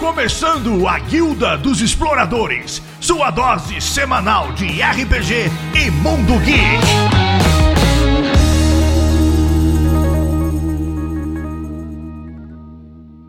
começando a Guilda dos Exploradores, sua dose semanal de RPG e Mundo Geek.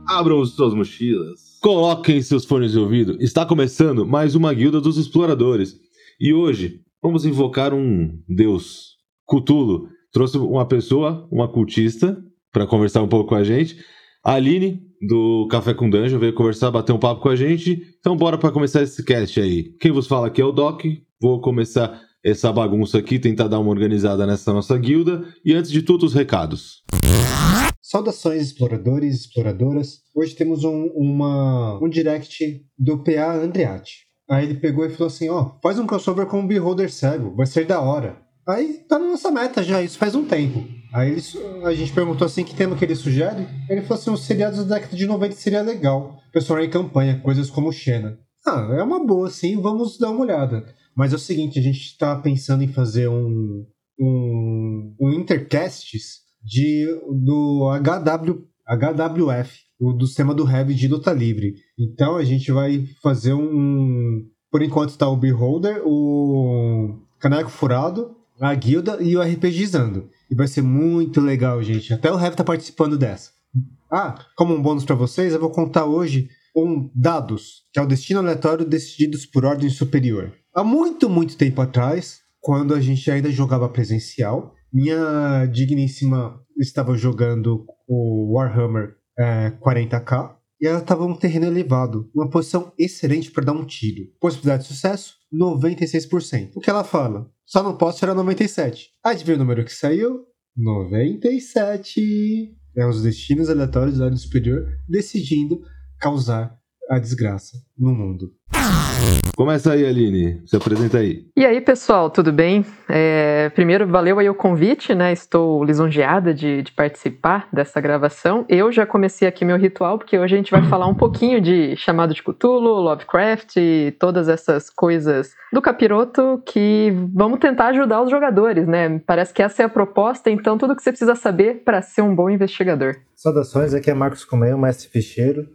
Abram suas mochilas, coloquem seus fones de ouvido. Está começando mais uma Guilda dos Exploradores. E hoje vamos invocar um deus, Cthulhu. Trouxe uma pessoa, uma cultista, para conversar um pouco com a gente. Aline, do Café com Dungeon, veio conversar, bater um papo com a gente. Então bora para começar esse cast aí. Quem vos fala aqui é o Doc. Vou começar essa bagunça aqui, tentar dar uma organizada nessa nossa guilda. E antes de tudo, os recados. Saudações, exploradores e exploradoras. Hoje temos um, uma, um direct do PA Andreatti. Aí ele pegou e falou assim: Ó, oh, faz um crossover com o Beholder Cego, vai ser da hora. Aí tá na nossa meta já, isso faz um tempo. Aí ele, a gente perguntou assim que tema que ele sugere. Ele falou assim: os seriados da década de 90 seria legal. Personagem em campanha, coisas como Xena. Ah, é uma boa, sim, vamos dar uma olhada. Mas é o seguinte, a gente tá pensando em fazer um, um, um intercasts de, do HW, HWF, o, do sistema do Heavy de luta livre. Então a gente vai fazer um. Por enquanto tá o Beholder, o Caneco Furado, a Guilda e o RPGizando. E vai ser muito legal, gente. Até o Heavy tá participando dessa. Ah, como um bônus para vocês, eu vou contar hoje um dados, que é o destino aleatório decididos por ordem superior. Há muito, muito tempo atrás, quando a gente ainda jogava presencial, minha digníssima estava jogando o Warhammer é, 40k e ela estava um terreno elevado, uma posição excelente para dar um tiro. Possibilidade de sucesso: 96%. O que ela fala? Só não posso tirar 97. Adivinha o número que saiu? 97. É os destinos aleatórios do lado superior decidindo causar a desgraça no mundo. Começa aí, Aline. Se apresenta aí. E aí, pessoal, tudo bem? É, primeiro, valeu aí o convite, né? Estou lisonjeada de, de, participar dessa gravação. Eu já comecei aqui meu ritual, porque hoje a gente vai falar um pouquinho de chamado de Cthulhu, Lovecraft e todas essas coisas do capiroto que vamos tentar ajudar os jogadores, né? Parece que essa é a proposta, então tudo que você precisa saber para ser um bom investigador. Saudações, aqui é Marcos Comeu, mestre ficheiro.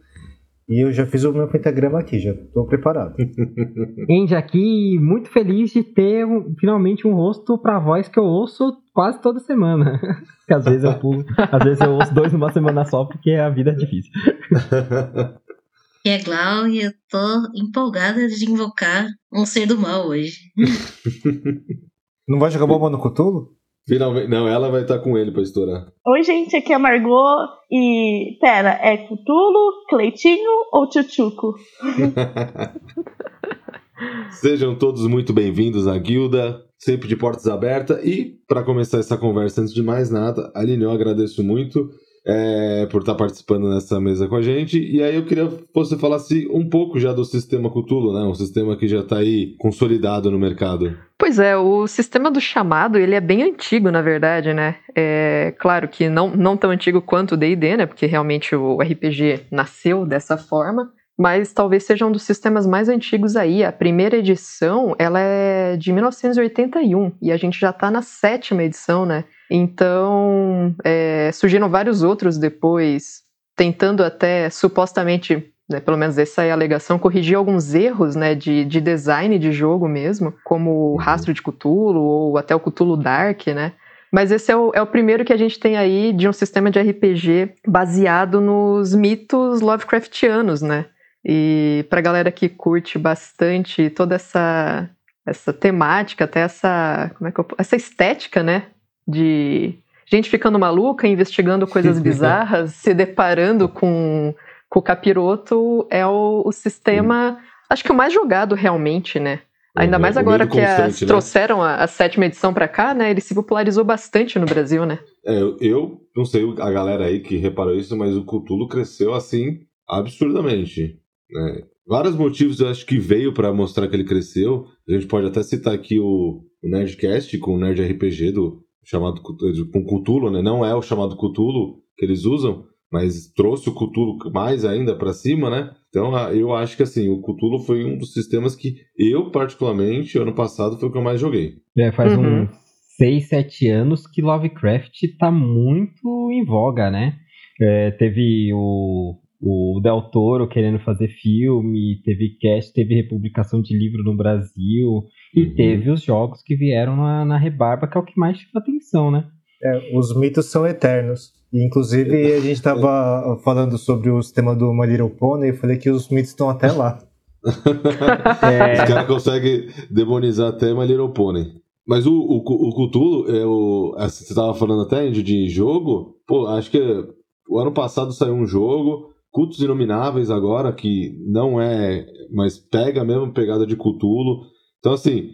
E eu já fiz o meu pentagrama aqui, já estou preparado. Andy aqui, muito feliz de ter um, finalmente um rosto para voz que eu ouço quase toda semana. que às vezes eu pulo, às vezes eu ouço dois numa semana só, porque a vida é difícil. E é Glau e eu tô empolgada de invocar um ser do mal hoje. Não vai jogar bomba no Cthulhu? Finalmente. Não, ela vai estar com ele pra estourar. Oi, gente, aqui é a Margot. E. Pera, é Cutulo, Cleitinho ou Tchutchuco? Sejam todos muito bem-vindos à guilda, sempre de portas abertas. E, para começar essa conversa, antes de mais nada, Aline, eu agradeço muito é, por estar participando nessa mesa com a gente. E aí eu queria que você falasse um pouco já do sistema Cthulhu, né? Um sistema que já está aí consolidado no mercado. Pois é, o sistema do chamado, ele é bem antigo, na verdade, né? É claro que não, não tão antigo quanto o D&D, né? Porque realmente o RPG nasceu dessa forma mas talvez seja um dos sistemas mais antigos aí. A primeira edição, ela é de 1981 e a gente já está na sétima edição, né? Então, é, surgiram vários outros depois, tentando até supostamente, né, pelo menos essa é a alegação, corrigir alguns erros né, de, de design de jogo mesmo, como o uhum. Rastro de Cthulhu ou até o Cthulhu Dark, né? Mas esse é o, é o primeiro que a gente tem aí de um sistema de RPG baseado nos mitos Lovecraftianos, né? E pra galera que curte bastante toda essa essa temática, até essa, como é que eu, essa estética, né, de gente ficando maluca, investigando coisas bizarras, se deparando com, com o capiroto, é o, o sistema, acho que o mais jogado realmente, né? Ainda mais agora que as, né? trouxeram a, a, sétima edição para cá, né? Ele se popularizou bastante no Brasil, né? É, eu não sei a galera aí que reparou isso, mas o Cthulhu cresceu assim absurdamente. Né? Vários motivos eu acho que veio para mostrar que ele cresceu. A gente pode até citar aqui o, o Nerdcast com o Nerd RPG do, chamado com Cthulhu, né? Não é o chamado Cthulhu que eles usam, mas trouxe o Cthulhu mais ainda para cima, né? Então eu acho que assim, o Cthulhu foi um dos sistemas que eu, particularmente, ano passado foi o que eu mais joguei. É, faz uhum. uns 6, 7 anos que Lovecraft tá muito em voga, né? É, teve o, o Del Toro querendo fazer filme, teve cast, teve republicação de livro no Brasil, e teve os jogos que vieram na, na rebarba, que é o que mais chama atenção, né? É, os mitos são eternos. E, inclusive, a gente tava falando sobre o sistema do My Little Pony e eu falei que os mitos estão até lá. É, Os caras conseguem demonizar até My Little Pony. Mas o, o, o Cthulhu, é o, é, você tava falando até Andy, de jogo, pô, acho que o ano passado saiu um jogo, Cultos Inomináveis agora, que não é, mas pega a mesma pegada de Cthulhu. Então, assim,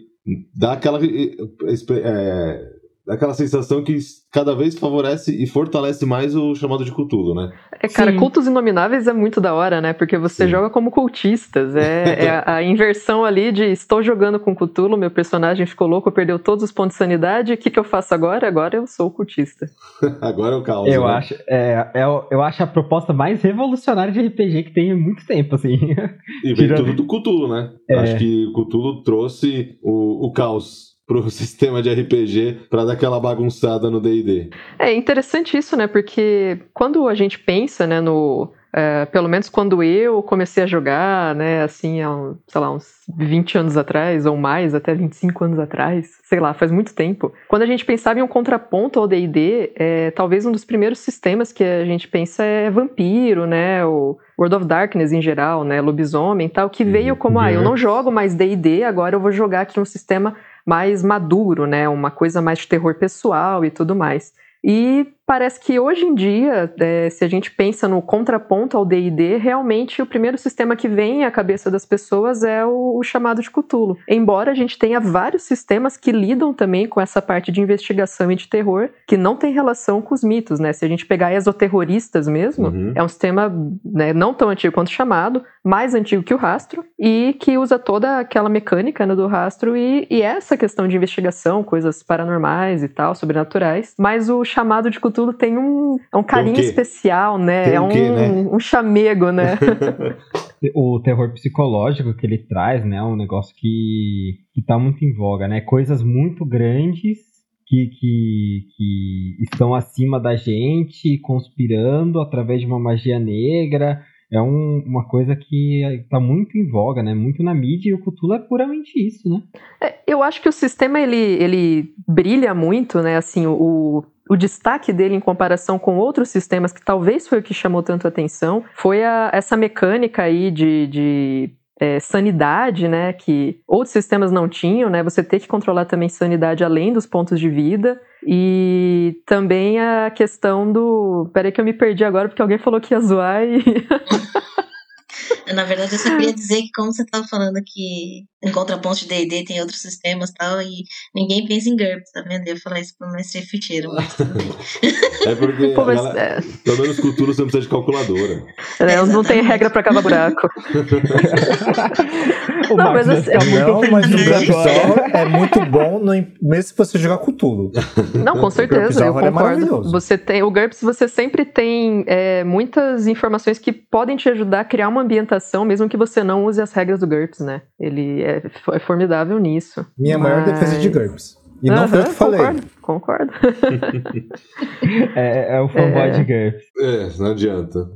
dá aquela, é, aquela sensação que cada vez favorece e fortalece mais o chamado de Cthulhu, né? É, cara, Sim. cultos inomináveis é muito da hora, né? Porque você Sim. joga como cultistas. É, é a, a inversão ali de estou jogando com Cthulhu, meu personagem ficou louco, perdeu todos os pontos de sanidade. O que, que eu faço agora? Agora eu sou o cultista. Agora é o caos. eu, né? acho, é, é eu acho a proposta mais revolucionária de RPG que tem há muito tempo, assim. E vem Tirando- tudo do Cthulhu, né? É. Acho que o Cthulhu trouxe o, o caos pro sistema de RPG pra dar aquela bagunçada no D&D. É interessante isso, né? Porque quando a gente pensa, né, no. é, pelo menos quando eu comecei a jogar, né, assim, há, um, sei lá, uns 20 anos atrás, ou mais, até 25 anos atrás, sei lá, faz muito tempo. Quando a gente pensava em um contraponto ao D&D, é, talvez um dos primeiros sistemas que a gente pensa é vampiro, né, o World of Darkness em geral, né, lobisomem e tal, que veio como, ah, eu não jogo mais D&D, agora eu vou jogar aqui um sistema mais maduro, né, uma coisa mais de terror pessoal e tudo mais. E parece que hoje em dia, é, se a gente pensa no contraponto ao D&D, realmente o primeiro sistema que vem à cabeça das pessoas é o, o chamado de Cthulhu. Embora a gente tenha vários sistemas que lidam também com essa parte de investigação e de terror, que não tem relação com os mitos, né? Se a gente pegar exoterroristas mesmo, Uhum. é um sistema né, não tão antigo quanto o chamado, mais antigo que o rastro, e que usa toda aquela mecânica né, do rastro e, e essa questão de investigação, coisas paranormais e tal, sobrenaturais. Mas o chamado de Cthulhu tem um, é um carinho quê? especial, né? Tem é um um, quê, né? um chamego, né? o terror psicológico que ele traz, né, é um negócio que, que tá muito em voga, né? Coisas muito grandes que, que, que estão acima da gente, conspirando através de uma magia negra. É um- uma coisa que tá muito em voga, né? Muito na mídia, e o Cthulhu é puramente isso, né? É, eu acho que o sistema ele, ele brilha muito, né? Assim, o, o destaque dele em comparação com outros sistemas, que talvez foi o que chamou tanto atenção, foi a- essa mecânica aí de, de é, sanidade, né? Que outros sistemas não tinham, né? Você ter que controlar também sanidade além dos pontos de vida. E também a questão do. Peraí que eu me perdi agora, porque alguém falou que ia zoar e. Na verdade, eu só queria dizer que, como você estava falando que em contraponto de D&D tem outros sistemas e tal, e ninguém pensa em GURPS, tá vendo? Eu ia falar isso pro mestre ficheiro, mas tudo bem. É porque, Pô, mas, a galera- é, pelo menos Cthulhu você não precisa de calculadora. né, não tem regra pra cada buraco. O Não, Max mas assim- ficar muito Não, mas o. Gamsol é muito bom, no- mesmo se você jogar com tudo. Não, com certeza, eu é concordo. maravilhoso. você tem o GURPS, você sempre tem é, muitas informações que podem te ajudar a criar uma ambientação, mesmo que você não use as regras do GURPS, né? Ele é, é formidável nisso. Minha maior Mas- defesa de GURPS. E não foi eu Aham, que falei. Concordo, concordo. É, é o fanboy É. de GURPS. É, não adianta.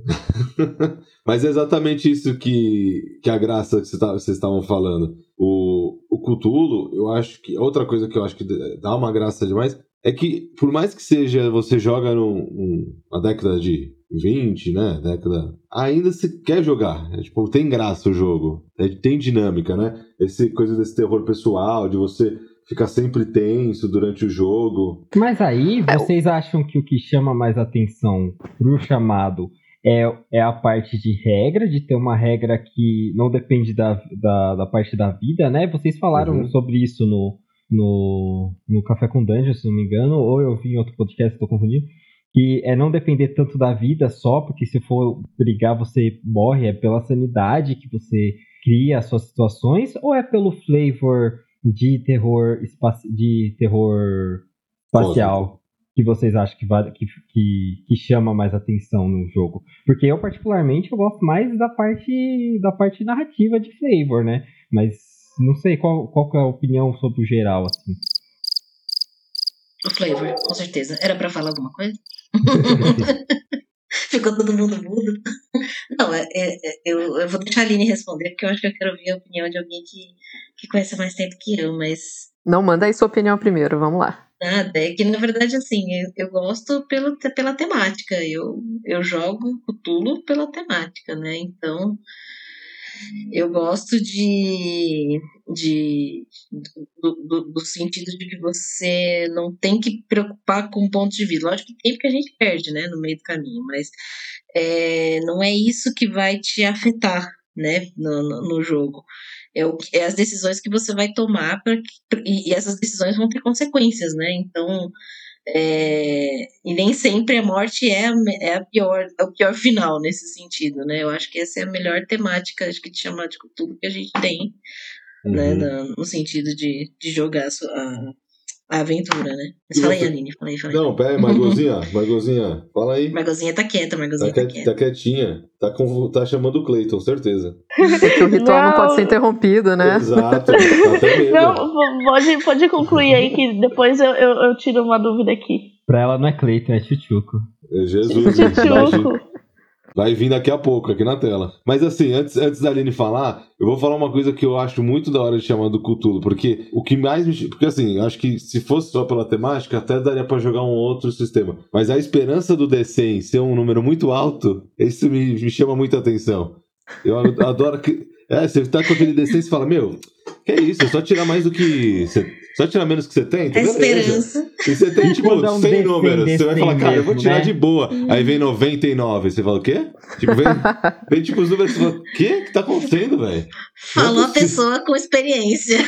Mas é exatamente isso que, que a graça que tá- vocês estavam falando. O, o Cthulhu, eu acho que. Outra coisa que eu acho que dá uma graça demais é que, por mais que seja, você joga num, num- na década de 20, né? Década. Ainda se quer jogar. É, tipo, tem graça o jogo. É, tem dinâmica, né? Esse coisa desse terror pessoal, de você ficar sempre tenso durante o jogo. Mas aí, vocês acham que o que chama mais atenção pro chamado é, é a parte de regra, de ter uma regra que não depende da, da, da parte da vida, né? Vocês falaram Uhum. sobre isso no, no, no Café com Dungeon, se não me engano, ou eu vi em outro podcast, estou confundindo, que é não depender tanto da vida só, porque se for brigar você morre, é pela sanidade que você cria as suas situações, ou é pelo flavor de terror de terror espacial que vocês acham que, que, que, que chama mais atenção no jogo? Porque eu, particularmente, eu gosto mais da parte da parte narrativa de flavor, né? Mas não sei qual, qual que é a opinião sobre o geral, assim. O flavor, com certeza. Era pra falar alguma coisa? Ficou todo mundo mudo. Não, é, é, é, eu, eu vou deixar a Aline responder, porque eu acho que eu quero ouvir a opinião de alguém que, que conhece mais tempo que eu, mas. Não, manda aí sua opinião primeiro, vamos lá. Nada, é que na verdade, assim, eu, eu gosto pelo, pela temática. Eu, eu jogo Cthulhu pela temática, né? Então, eu gosto de, de do, do, do, sentido de que você não tem que preocupar com pontos de vida. Lógico que tem porque a gente perde, né, no meio do caminho, mas é, não é isso que vai te afetar, né, no, no, no jogo. É, o, é as decisões que você vai tomar pra, e, e essas decisões vão ter consequências, né? Então, é, e nem sempre a morte é, é, a pior, é o pior final nesse sentido, né? Eu acho que essa é a melhor temática, acho que de chamar de tudo que a gente tem, né? Uhum. No, no sentido de, de jogar a, a aventura, né? Mas fala aí, Aline, fala aí, fala aí. Não, pera aí, Margozinha, Margozinha, fala aí. Margozinha tá quieta, Margozinha Tá, tá, qui- quieta. tá quietinha. Tá, com, tá chamando o Cleiton, certeza. Porque o ritual não, Não. pode ser interrompido, né? Exato. Tá até medo. Não, pode, pode concluir aí que depois eu, eu, eu tiro uma dúvida aqui. Pra ela não é Cleiton, é Chuchuco. É Jesus. Chuchuco. Vai vir daqui a pouco, aqui na tela. Mas assim, antes, antes da Aline falar, eu vou falar uma coisa que eu acho muito da hora de chamar do Cthulhu, porque o que mais me. Porque assim, acho que se fosse só pela temática, até daria pra jogar um outro sistema. Mas a esperança do DC em ser um número muito alto, isso me, me chama muita atenção. Eu adoro que. É, você tá com aquele DC e você fala, meu, que é isso? É só tirar mais do que. Só tirar menos que você tem? Beleza. esperança. E você tem, tipo, é um 100 DC, números. Você vai falar, cara, eu vou mesmo, tirar né? de boa. Aí vem 99. Você fala, o quê? Tipo, vem, vem tipo os números. Você fala, o quê? O que tá acontecendo, velho? Falou a pessoa com experiência.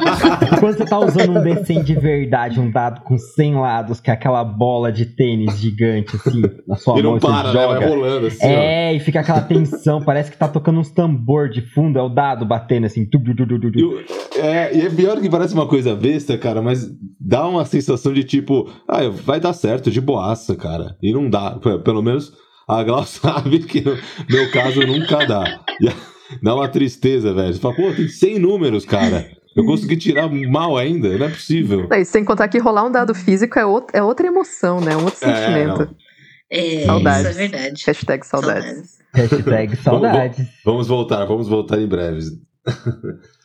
Quando você tá usando um D100 de verdade, um dado com 100 lados, que é aquela bola de tênis gigante, assim, na sua E mão, não e você para, né? joga. Vai rolando assim, ó. É, e fica aquela tensão, parece que tá tocando uns tambor de fundo, é o dado batendo assim. Tu, tu, tu, tu, tu. E, é, e é pior que parece uma coisa besta, cara, mas dá uma sensação de tipo, ah, vai dar certo, de boaça, cara. E não dá. Pelo menos a Glau sabe que no meu caso nunca dá. E dá uma tristeza, velho. Você fala, pô, tem 100 números, cara. Eu consegui tirar mal ainda, não é possível. E sem contar que rolar um dado físico é, out- é outra emoção, né? Um outro É, sentimento. É, Saudades. isso é verdade. Hashtag saudades. Hashtag saudades. Vamos voltar, vamos voltar em breves.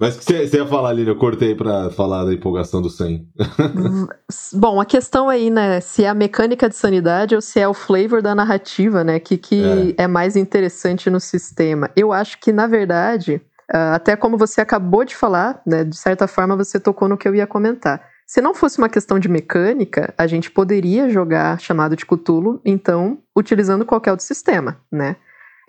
Mas o que você, ia falar, Aline? Eu cortei pra falar da empolgação do 100. Bom, a questão aí, né, se é a mecânica de sanidade ou se é o flavor da narrativa, né, que, que é. mais interessante no sistema. Eu acho que, na verdade, ah, até como você acabou de falar, né, de certa forma você tocou no que eu ia comentar. Se não fosse uma questão de mecânica, a gente poderia jogar chamado de Cthulhu, então, utilizando qualquer outro sistema, né?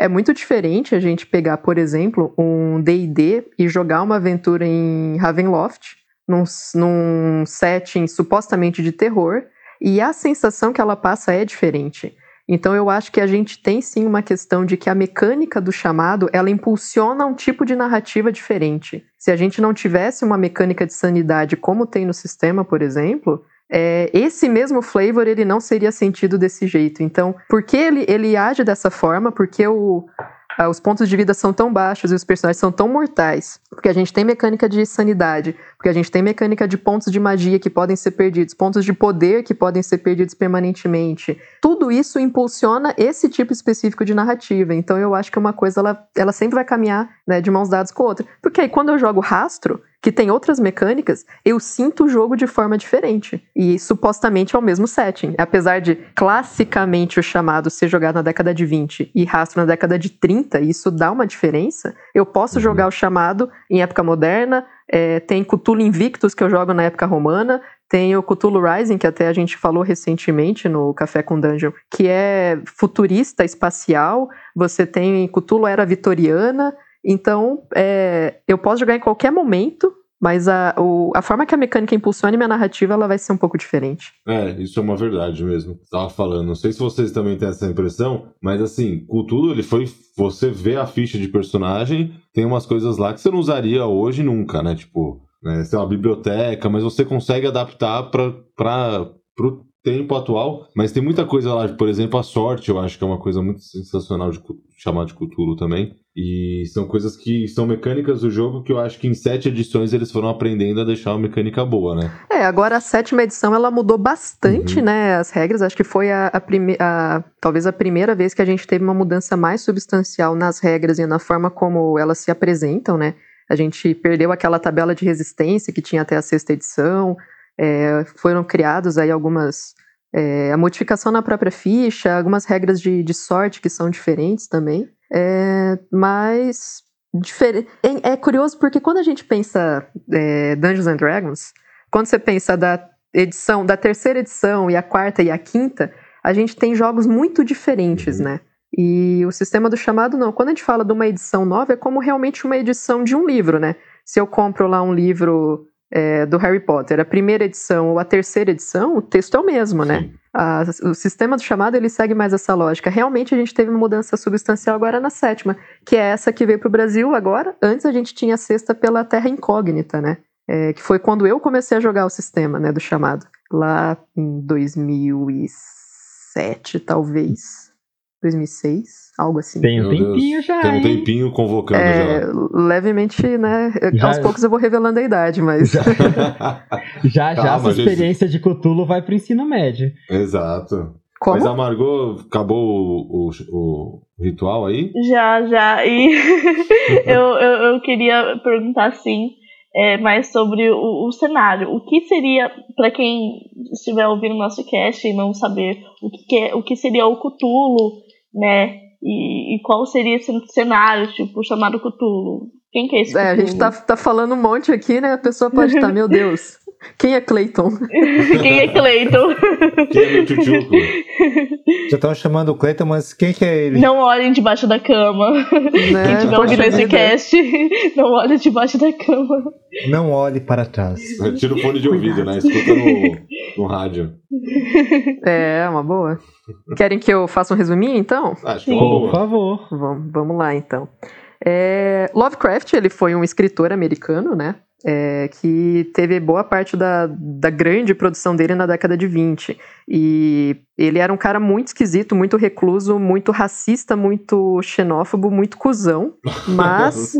É muito diferente a gente pegar, por exemplo, um D&D e jogar uma aventura em Ravenloft, num, num setting supostamente de terror, e a sensação que ela passa é diferente. Então eu acho que a gente tem sim uma questão de que a mecânica do chamado, ela impulsiona um tipo de narrativa diferente. Se a gente não tivesse uma mecânica de sanidade como tem no sistema, por exemplo, é, esse mesmo flavor ele não seria sentido desse jeito. Então, por que ele, ele age dessa forma? Porque o, os pontos de vida são tão baixos e os personagens são tão mortais? Porque a gente tem mecânica de sanidade, porque a gente tem mecânica de pontos de magia que podem ser perdidos, pontos de poder que podem ser perdidos permanentemente. Tudo isso impulsiona esse tipo específico de narrativa. Então, eu acho que uma coisa ela, ela sempre vai caminhar né, de mãos dadas com a outra. Porque aí, quando eu jogo rastro, que tem outras mecânicas, eu sinto o jogo de forma diferente. E supostamente é o mesmo setting. Apesar de classicamente o chamado ser jogado na década de 20 e rastro na década de 30, e isso dá uma diferença. Eu posso Uhum. jogar o chamado em época moderna, é, tem Cthulhu Invictus que eu jogo na época romana, tem o Cthulhu Rising, que até a gente falou recentemente no Café com Dungeon, que é futurista, espacial. Você tem Cthulhu Era Vitoriana. Então, é, eu posso jogar em qualquer momento, mas a, o- a forma que a mecânica impulsiona minha narrativa ela vai ser um pouco diferente. É, isso é uma verdade mesmo. Tava falando. Não sei se vocês também têm essa impressão, mas assim, Cthulhu, ele foi. Você vê a ficha de personagem, tem umas coisas lá que você não usaria hoje nunca, né? Tipo, né, tem uma biblioteca, mas você consegue adaptar pro, tempo atual, mas tem muita coisa lá, por exemplo, a sorte, eu acho que é uma coisa muito sensacional de chamar de Cthulhu também. E são coisas que são mecânicas do jogo que eu acho que em sete edições eles foram aprendendo a deixar uma mecânica boa, né? É, agora a sétima edição ela mudou bastante, Uhum. né? As regras. Acho que foi a, a prime- a- talvez a primeira vez que a gente teve uma mudança mais substancial nas regras e na forma como elas se apresentam, né? A gente perdeu aquela tabela de resistência que tinha até a sexta edição. É, foram criados aí algumas. é, a modificação na própria ficha, algumas regras de, de sorte que são diferentes também. É, mas. É, é curioso porque quando a gente pensa é, Dungeons and Dragons, quando você pensa da edição, da terceira edição e a quarta e a quinta, a gente tem jogos muito diferentes, Uhum. né? E o sistema do chamado não. Quando a gente fala de uma edição nova, é como realmente uma edição de um livro, né? Se eu compro lá um livro é, do Harry Potter, a primeira edição ou a terceira edição, o texto é o mesmo, né? Sim. A- o sistema do chamado ele segue mais essa lógica. Realmente a gente teve uma mudança substancial agora na sétima, que é essa que veio para o Brasil agora. Antes a gente tinha a sexta pela Terra Incógnita, né? É, que foi quando eu comecei a jogar o sistema, né, do chamado. Lá em 2007, talvez. 2006, algo assim. Tem um tempinho Deus. já. Tem um hein? tempinho convocando É, já. levemente, né? Já- Aos poucos eu vou revelando a idade, mas. Já, já, já Calma, essa gente. experiência de Cthulhu vai pro ensino médio. Exato. Como? Mas a Margot acabou o, o- o ritual aí? Já, já. E eu, eu, eu queria perguntar assim, é, mais sobre o, o cenário. O que seria, para quem estiver ouvindo o nosso cast e não saber o que, que é, o que seria o Cthulhu, né? E, e qual seria esse cenário, tipo, chamado Cthulhu? Quem que é esse É, a gente tá, tá falando um monte aqui, né? A pessoa pode estar, meu Deus, quem é Clayton? Quem é Cleiton? Quem é meu tchutchuco? Já estão chamando o Cleiton, mas quem que é ele? Não olhem debaixo da cama. Quem Né? estiver Poxa ouvindo esse vida. cast, não olhe debaixo da cama. Não olhe para trás. Tira o fone de ouvido, né? Escuta no, no rádio. É, uma boa. Querem que eu faça um resuminho, então? Acho que é uma Por favor. Vamos, vamos lá, então. É, Lovecraft, ele foi um escritor americano, né? É, que teve boa parte da, da grande produção dele na década de 20. E ele era um cara muito esquisito, muito recluso, muito racista, muito xenófobo, muito cuzão, mas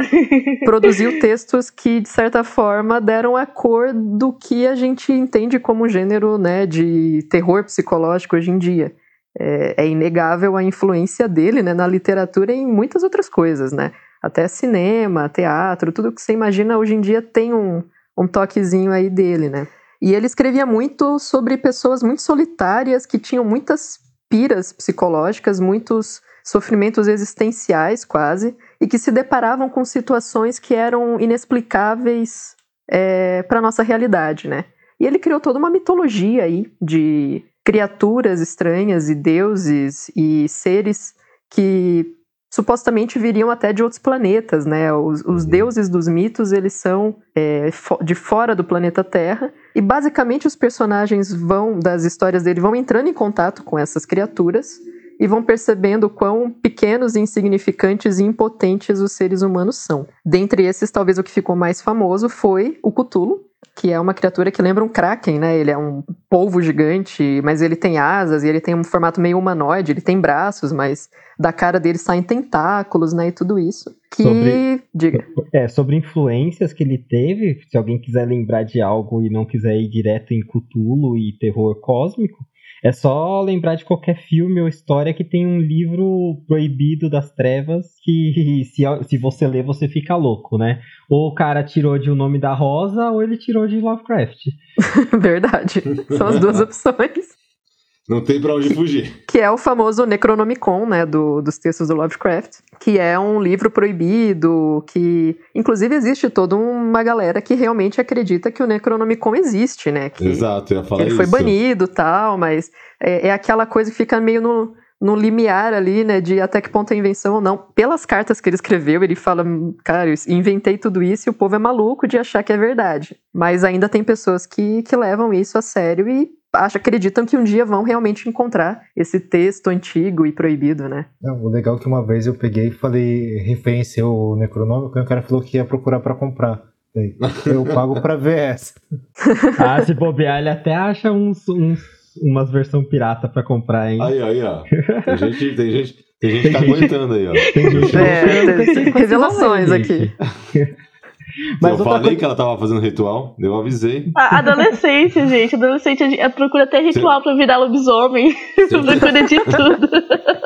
produziu textos que, de certa forma, deram a cor do que a gente entende como gênero né, de terror psicológico hoje em dia. É, é inegável a influência dele né, na literatura e em muitas outras coisas, né? Até cinema, teatro, tudo que você imagina hoje em dia tem um, um toquezinho aí dele, né? E ele escrevia muito sobre pessoas muito solitárias que tinham muitas piras psicológicas, muitos sofrimentos existenciais quase, e que se deparavam com situações que eram inexplicáveis é, para nossa realidade, né? E ele criou toda uma mitologia aí de criaturas estranhas e deuses e seres que supostamente viriam até de outros planetas, né? Os, os deuses dos mitos, eles são é, de fora do planeta Terra, e basicamente os personagens vão, das histórias dele, vão entrando em contato com essas criaturas e vão percebendo quão pequenos, insignificantes e impotentes os seres humanos são. Dentre esses, talvez o que ficou mais famoso foi o Cthulhu, que é uma criatura que lembra um kraken, né? Ele é um polvo gigante, mas ele tem asas e ele tem um formato meio humanoide, ele tem braços, mas da cara dele saem tentáculos, né? E tudo isso. Que. Sobre- Diga. É, sobre influências que ele teve, se alguém quiser lembrar de algo e não quiser ir direto em Cthulhu e terror cósmico, é só lembrar de qualquer filme ou história que tem um livro proibido das trevas que se, se você ler você fica louco, né? Ou o cara tirou de O Nome da Rosa ou ele tirou de Lovecraft. Verdade. São as duas opções. Não tem pra onde fugir. que é o famoso Necronomicon, né, do, dos textos do Lovecraft, que é um livro proibido, que inclusive existe toda uma galera que realmente acredita que o Necronomicon existe, né, que, Exato, eu ia que falar ele isso. foi banido tal, mas é, é aquela coisa que fica meio no, no limiar ali, né, de até que ponto é invenção ou não. Pelas cartas que ele escreveu, ele fala, cara, eu inventei tudo isso e o povo é maluco de achar que é verdade. Mas ainda tem pessoas que, que levam isso a sério e acho, acreditam que um dia vão realmente encontrar esse texto antigo e proibido, né? Não, o legal é que uma vez eu peguei e falei, referenciei o Necronômico e o cara falou que ia procurar pra comprar. Eu pago pra ver essa. Ah, se bobear, ele até acha uns, uns umas versão pirata pra comprar, hein? Aí, aí, ó. Tem gente, tem gente, tem gente Tem que tá gente- aguentando aí, ó. Tem gente É, com esse- com esse revelações rolê, aqui. Mas eu falei coisa- que ela tava fazendo ritual, eu avisei. A adolescente, gente. Adolescente gente- procura até ritual pra virar lobisomem. procura de tudo.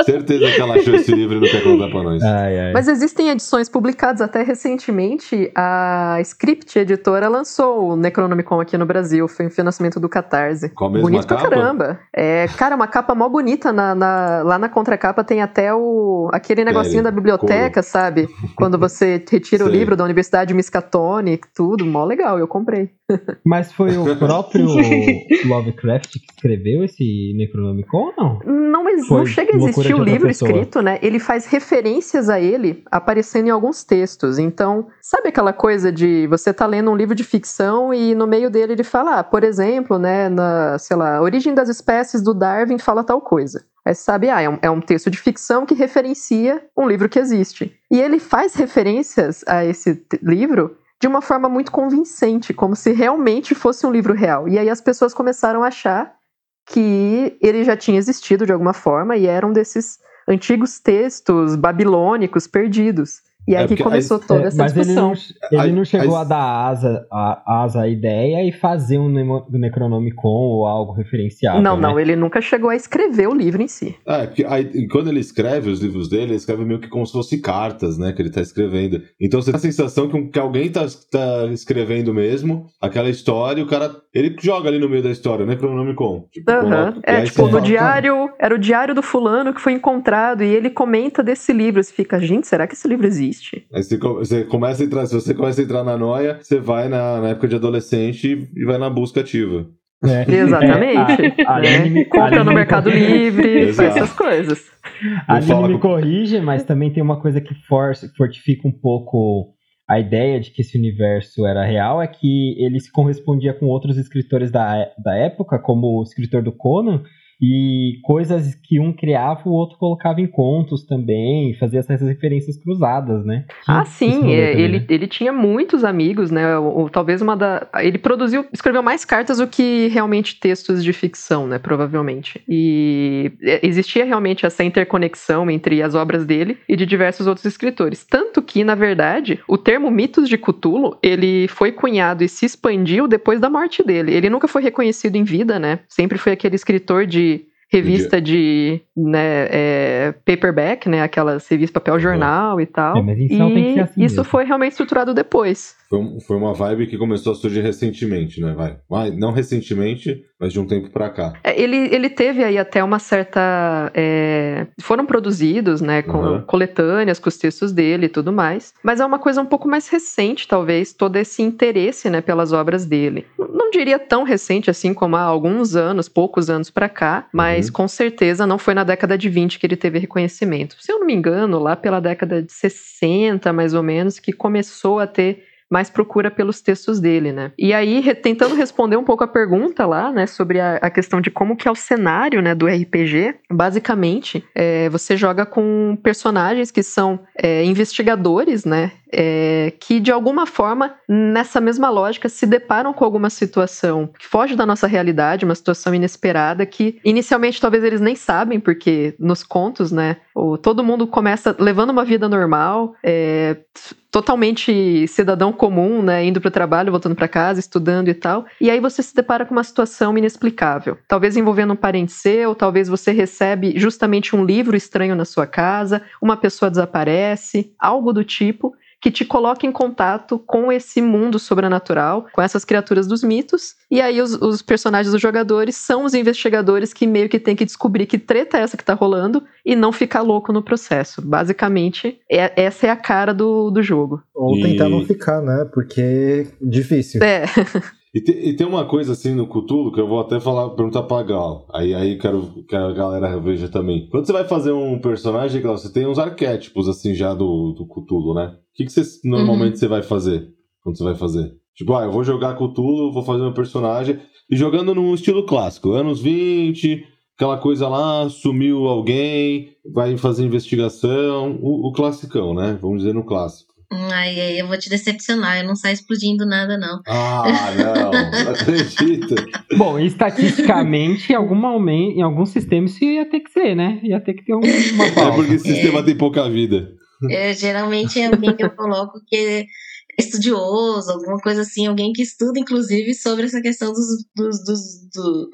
Certeza que ela achou esse livro e não quer contar pra nós. Ai, ai. Mas existem edições publicadas até recentemente. A Script Editora lançou o Necronomicon aqui no Brasil. Foi um financiamento do Catarse. Com a mesma Bonito capa? pra caramba. É, cara, uma capa mó bonita. Na, na- lá na contracapa tem até o aquele negocinho da biblioteca, sabe? Quando você retira o livro da Universidade Miskatonic, tudo. Mó legal, eu comprei. Mas foi o próprio Lovecraft que escreveu esse Necronomicon ou não? Não, ex- não chega a existir o livro pessoa. escrito, né? Ele faz referências a ele aparecendo em alguns textos. Então, sabe aquela coisa de você tá lendo um livro de ficção e no meio dele ele fala, ah, por exemplo, né, na, sei lá, Origem das Espécies do Darwin fala tal coisa. Você sabe, ah, é um, é um texto de ficção que referencia um livro que existe. E ele faz referências a esse livro de uma forma muito convincente, como se realmente fosse um livro real. E aí as pessoas começaram a achar que ele já tinha existido de alguma forma e era um desses antigos textos babilônicos perdidos. E aí É, que porque começou aí- toda É, essa mas ele discussão. não, ele Aí- não chegou aí- a dar asa, a, asa à ideia e fazer um Necronomicon ou algo referenciável. Não, né? não, ele nunca chegou a escrever o livro em si. Ah, é porque aí, quando ele escreve os livros dele, ele escreve meio que como se fosse cartas, né? Que ele tá escrevendo. Então você tem a sensação que, um- que alguém tá, tá escrevendo mesmo aquela história e o cara. Ele joga ali no meio da história, né? Cronômico. Tipo, Aham. coloca- É, tipo, no diário, era o diário do fulano que foi encontrado e ele comenta desse livro. Você fica, gente, será que esse livro existe? Aí você, você começa a entrar, se você começa a entrar na noia, você vai na, na época de adolescente e vai na busca ativa. É. Exatamente. É, a- a né? Compra no me Mercado corrige. Livre, faz essas coisas. A Aline me corrige, mas também tem uma coisa que force, fortifica um pouco a ideia de que esse universo era real, é que ele se correspondia com outros escritores da, é- da época, como o escritor do Conan, e coisas que um criava, o outro colocava em contos também, fazia essas referências cruzadas, né? Ah, Esse sim, é, também, ele, né? ele tinha muitos amigos, né? Ou, ou talvez uma da. Ele produziu, escreveu mais cartas do que realmente textos de ficção, né? Provavelmente. E é, existia realmente essa interconexão entre as obras dele e de diversos outros escritores. Tanto que, na verdade, o termo mitos de Cthulhu, ele foi cunhado e se expandiu depois da morte dele. Ele nunca foi reconhecido em vida, né? Sempre foi aquele escritor de revista de né, é, paperback, né? Aquelas revistas papel jornal e tal. É, mas Sal tem que ser E assim isso mesmo. foi realmente estruturado depois. Foi, foi uma vibe que começou a surgir recentemente, né? Vai. Vai, Não recentemente, mas de um tempo pra cá. É, Ele, ele teve aí até uma certa. é, foram produzidos, né, com Uhum. coletâneas com os textos dele e tudo mais. Mas é uma coisa um pouco mais recente, talvez, todo esse interesse, né, pelas obras dele. Não diria tão recente assim como há alguns anos, poucos anos pra cá, mas com certeza não foi na década de 20 que ele teve reconhecimento. Se eu não me engano, lá pela década de 60, mais ou menos, que começou a ter mais procura pelos textos dele, né? E aí, tentando responder um pouco a pergunta lá, né, sobre a, a questão de como que é o cenário, né, do RPG, basicamente, é, você joga com personagens que são é, investigadores, né, é, que de alguma forma, nessa mesma lógica, se deparam com alguma situação que foge da nossa realidade, uma situação inesperada que inicialmente talvez eles nem sabem, porque nos contos, né, o, todo mundo começa levando uma vida normal, é, totalmente cidadão comum, né, indo para o trabalho, voltando para casa, estudando e tal. E aí você se depara com uma situação inexplicável, talvez envolvendo um parente seu, talvez você recebe justamente um livro estranho na sua casa, uma pessoa desaparece, algo do tipo que te coloca em contato com esse mundo sobrenatural, com essas criaturas dos mitos. E aí os, os personagens dos jogadores são os investigadores que meio que tem que descobrir que treta é essa que tá rolando e não ficar louco no processo. Basicamente, é- essa é a cara do, do jogo. Ou E- tentar não ficar, né? Porque é difícil. É, E, te- e tem uma coisa assim no Cthulhu que eu vou até falar, perguntar pra Gal. Aí, aí quero que a galera veja também. Quando você vai fazer um personagem, Gal, você tem uns arquétipos assim já do, do Cthulhu, né? O que, que você normalmente você vai fazer quando você vai fazer? Tipo, ah, eu vou jogar Cthulhu, vou fazer um personagem. E jogando num estilo clássico, anos 20, aquela coisa lá, sumiu alguém, vai fazer investigação, o, o classicão, né? Vamos dizer no clássico. Ai, aí eu vou te decepcionar, eu não saio explodindo nada, não. Ah, não, não acredito. Bom, estatisticamente, em algum momento, em algum sistema isso ia ter que ser, né? Ia ter que ter um- uma É pauta. porque esse sistema tem pouca vida. É, geralmente é alguém que eu coloco que é estudioso, alguma coisa assim, alguém que estuda, inclusive, sobre essa questão dos, dos, dos, do-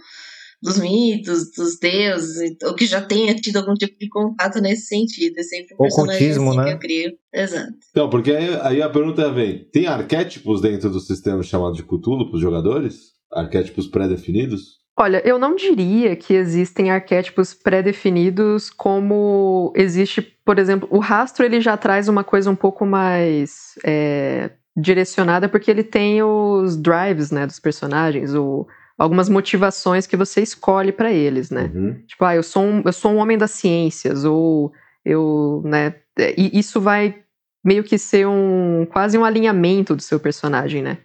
dos mitos, dos deuses, ou que já tenha tido algum tipo de contato nesse sentido. É sempre um personagem Ocultismo, assim né? que eu crio. Exato. Então, porque aí, aí a pergunta vem: tem arquétipos dentro do sistema chamado de Cthulhu para os jogadores? Arquétipos pré-definidos? Olha, eu não diria que existem arquétipos pré-definidos como existe, por exemplo, o rastro ele já traz uma coisa um pouco mais é, direcionada porque ele tem os drives, né, dos personagens, o, algumas motivações que você escolhe para eles, né? Uhum. Tipo, ah, eu sou um, eu sou um homem das ciências, ou eu, né, é, e isso vai meio que ser um, quase um alinhamento do seu personagem, né?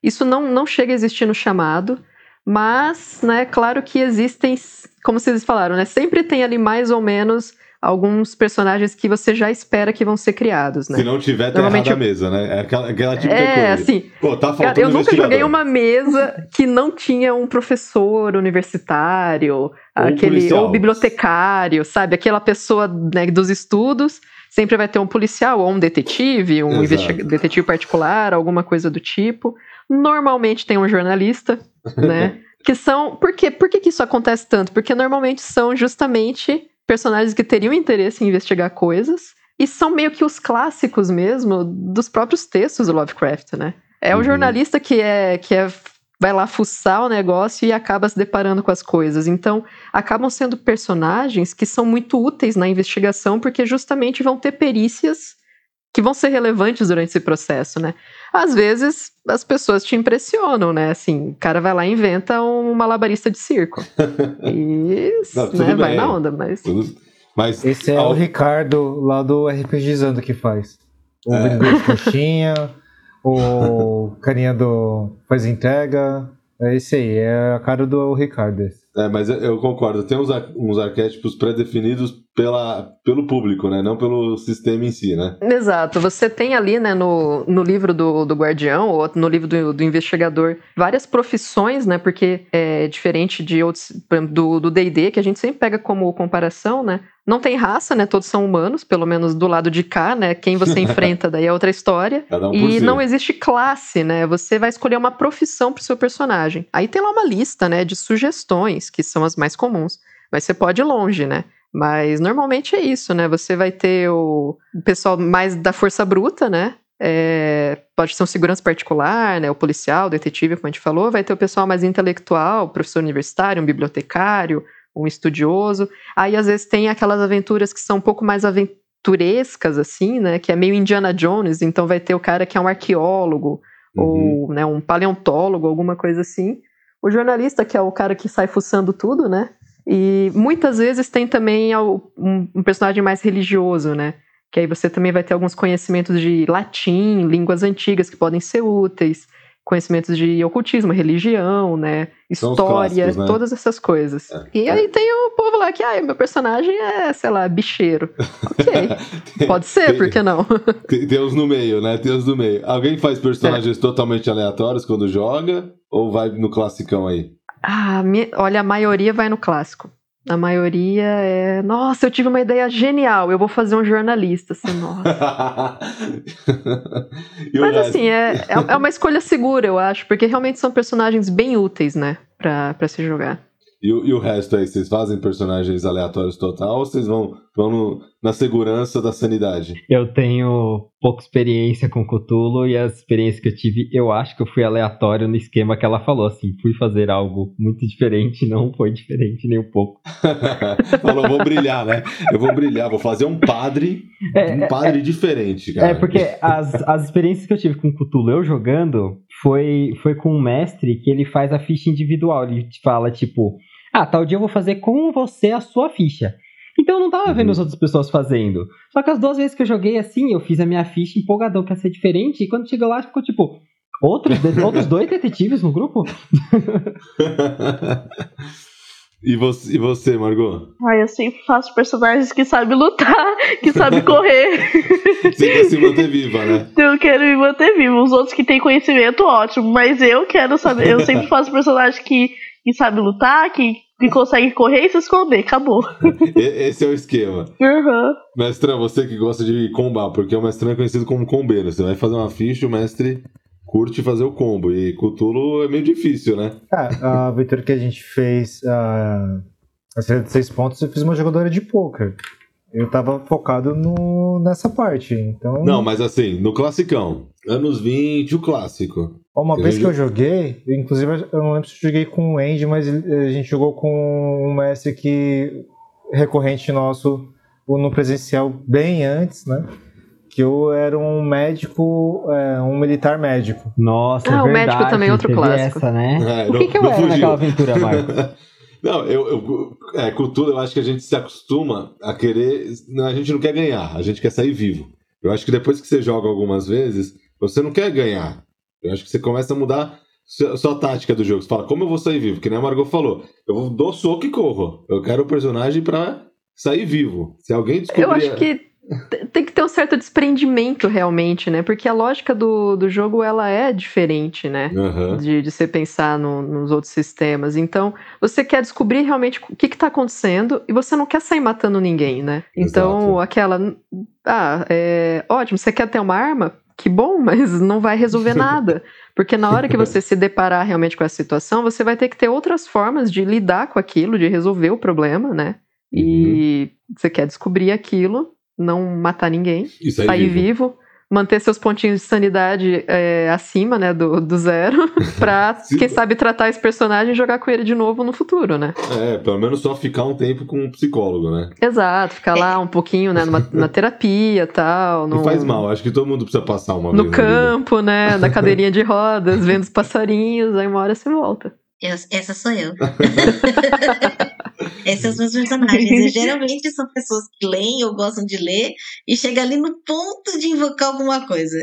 Isso não, não chega a existir no chamado, mas, né, claro que existem, como vocês falaram, né, sempre tem ali mais ou menos alguns personagens que você já espera que vão ser criados, né? Se não tiver, tá Normalmente errada a mesa, né? É aquela, aquela típica É, coisa. assim, Pô, tá faltando eu nunca joguei uma mesa que não tinha um professor universitário, aquele policial. ou bibliotecário, sabe? Aquela pessoa né, dos estudos. Sempre vai ter um policial ou um detetive, um detetive particular, alguma coisa do tipo. Normalmente tem um jornalista, né? que são. Por quê? Por que, que isso acontece tanto? Porque normalmente são justamente personagens que teriam interesse em investigar coisas. E são meio que os clássicos mesmo dos próprios textos do Lovecraft, né? É Uhum. o jornalista que é que é vai lá fuçar o negócio e acaba se deparando com as coisas. Então, acabam sendo personagens que são muito úteis na investigação porque justamente vão ter perícias que vão ser relevantes durante esse processo, né? Às vezes as pessoas te impressionam, né? Assim, o cara vai lá e inventa um malabarista de circo. E Não, tudo né, vai na onda, mas Tudo- Mas Esse é ao- o Ricardo lá do RPGizando que faz. O É. coxinha, o carinha do faz entrega. É esse aí, é a cara do Ricardo. É, mas eu, concordo. Tem uns, ar- uns arquétipos pré-definidos pela, pelo público, né? Não pelo sistema em si, né? Exato, você tem ali, né, no, no livro do, do Guardião, ou no livro do, do investigador, várias profissões, né, porque é diferente de outros, do D&D, que a gente sempre pega como comparação, né, não tem raça, né, todos são humanos, pelo menos do lado de cá, né, quem você enfrenta daí é outra história, um e si. não existe classe, né? Você vai escolher uma profissão pro seu personagem. Aí tem lá uma lista, né, de sugestões, que são as mais comuns. Mas você pode ir longe, né? Mas normalmente é isso, né? Você vai ter o o pessoal mais da força bruta, né? É, pode ser um segurança particular, né? O policial, o detetive, como a gente falou. Vai ter o pessoal mais intelectual, professor universitário, um bibliotecário, um estudioso. Aí às vezes tem aquelas aventuras que são um pouco mais aventurescas, assim, né? Que é meio Indiana Jones. Então vai ter o cara que é um arqueólogo Uhum. ou né, um paleontólogo, alguma coisa assim. O jornalista, que é o cara que sai fuçando tudo, né? E muitas vezes tem também um personagem mais religioso, né? Que aí você também vai ter alguns conhecimentos de latim, línguas antigas que podem ser úteis, conhecimentos de ocultismo, religião, né? História, clássicos, né? todas essas coisas. É. E aí tem o povo lá que, ah, meu personagem é, sei lá, bicheiro. Ok, pode ser, Tem- por que não? Tem, uns no meio, né? Tem uns no meio. Alguém faz personagens É. totalmente aleatórios quando joga? Ou vai no classicão aí? Ah, me- olha, a maioria vai no clássico. A maioria é. Nossa, eu tive uma ideia genial, eu vou fazer um jornalista. Assim, nossa. Mas assim, é, é é uma escolha segura, eu acho, porque realmente são personagens bem úteis, né? Pra, pra se jogar. E, o- e o resto aí? Vocês fazem personagens aleatórios total ou vocês vão, no- na segurança da sanidade? Eu tenho pouca experiência com Cthulhu e as experiências que eu tive, eu acho que eu fui aleatório no esquema que ela falou, assim, fui fazer algo muito diferente, não foi diferente nem um pouco. Falou, vou brilhar, né? Eu vou brilhar, vou fazer um padre, um padre diferente, cara. É, porque as, as experiências que eu tive com Cthulhu, eu jogando, foi, foi com um mestre que ele faz a ficha individual. Ele te fala, tipo, ah, tal dia eu vou fazer com você a sua ficha. Então eu não tava vendo Uhum. as outras pessoas fazendo. Só que as duas vezes que eu joguei assim, eu fiz a minha ficha empolgadão que ia ser diferente, e quando chegou lá, ficou tipo, outros, de- outros dois detetives no grupo? E você, e você, Margot? Ai, eu sempre faço personagens que sabem lutar, que sabem correr. Você quer se manter viva, né? Eu quero me manter vivo. Os outros que têm conhecimento, ótimo. Mas eu quero saber. Eu sempre faço personagem que, que sabe lutar, que, que consegue correr e se esconder. Acabou. Esse é o esquema. Uhum. Mestrão, você que gosta de combar, porque o mestrão é conhecido como combeiro. Você vai fazer uma ficha, o mestre curte fazer o combo. E Cthulhu é meio difícil, né? É, a aventura que a gente fez, a, a série de seis pontos, eu fiz uma jogadora de poker. Eu tava focado no, nessa parte, então... Não, mas assim, no classicão. Anos 20, o clássico. Uma Eu vez que eu joguei, inclusive eu não lembro se eu joguei com o Andy, mas a gente jogou com um mestre que recorrente nosso no presencial bem antes, né? Que eu era um médico, é, um militar médico. Nossa, Ah, é o médico verdade, também é outro clássico. Essa, né? É, o não- que, que eu era fugiu. naquela aventura, Marco? Não, eu, eu é, Cthulhu, eu acho que a gente se acostuma a querer. não, A gente não quer ganhar, a gente quer sair vivo. Eu acho que depois que você joga algumas vezes, você não quer ganhar. Eu acho que você começa a mudar sua, tática do jogo. Você fala, como eu vou sair vivo? Que nem a Margot falou. Eu dou soco e corro. Eu quero o personagem pra sair vivo. Se alguém descobrir. Eu acho que tem que ter um certo desprendimento realmente, né? Porque a lógica do, do jogo ela é diferente, né? Aham. De, de você pensar no- nos outros sistemas. Então, você quer descobrir realmente o que está acontecendo e você não quer sair matando ninguém, né? Então, Exato. aquela. Ah, é ótimo, você quer ter uma arma? Que bom, mas não vai resolver nada. Porque na hora que você se deparar realmente com essa situação, você vai ter que ter outras formas de lidar com aquilo, de resolver o problema, né? E você quer descobrir aquilo, não matar ninguém E sair, sair vivo. vivo. manter seus pontinhos de sanidade é, acima, né, do, do zero, pra, Sim. quem sabe, tratar esse personagem e jogar com ele de novo no futuro, né? É, pelo menos só ficar um tempo com um psicólogo, né? Exato, ficar lá um pouquinho, né, numa, na terapia tal. Não No, faz mal, acho que todo mundo precisa passar uma No vez. na vida. campo, né, na cadeirinha de rodas, vendo os passarinhos, aí uma hora você volta. Eu- essa sou eu. Esses são os meus personagens. E, geralmente são pessoas que leem ou gostam de ler e chega ali no ponto de invocar alguma coisa.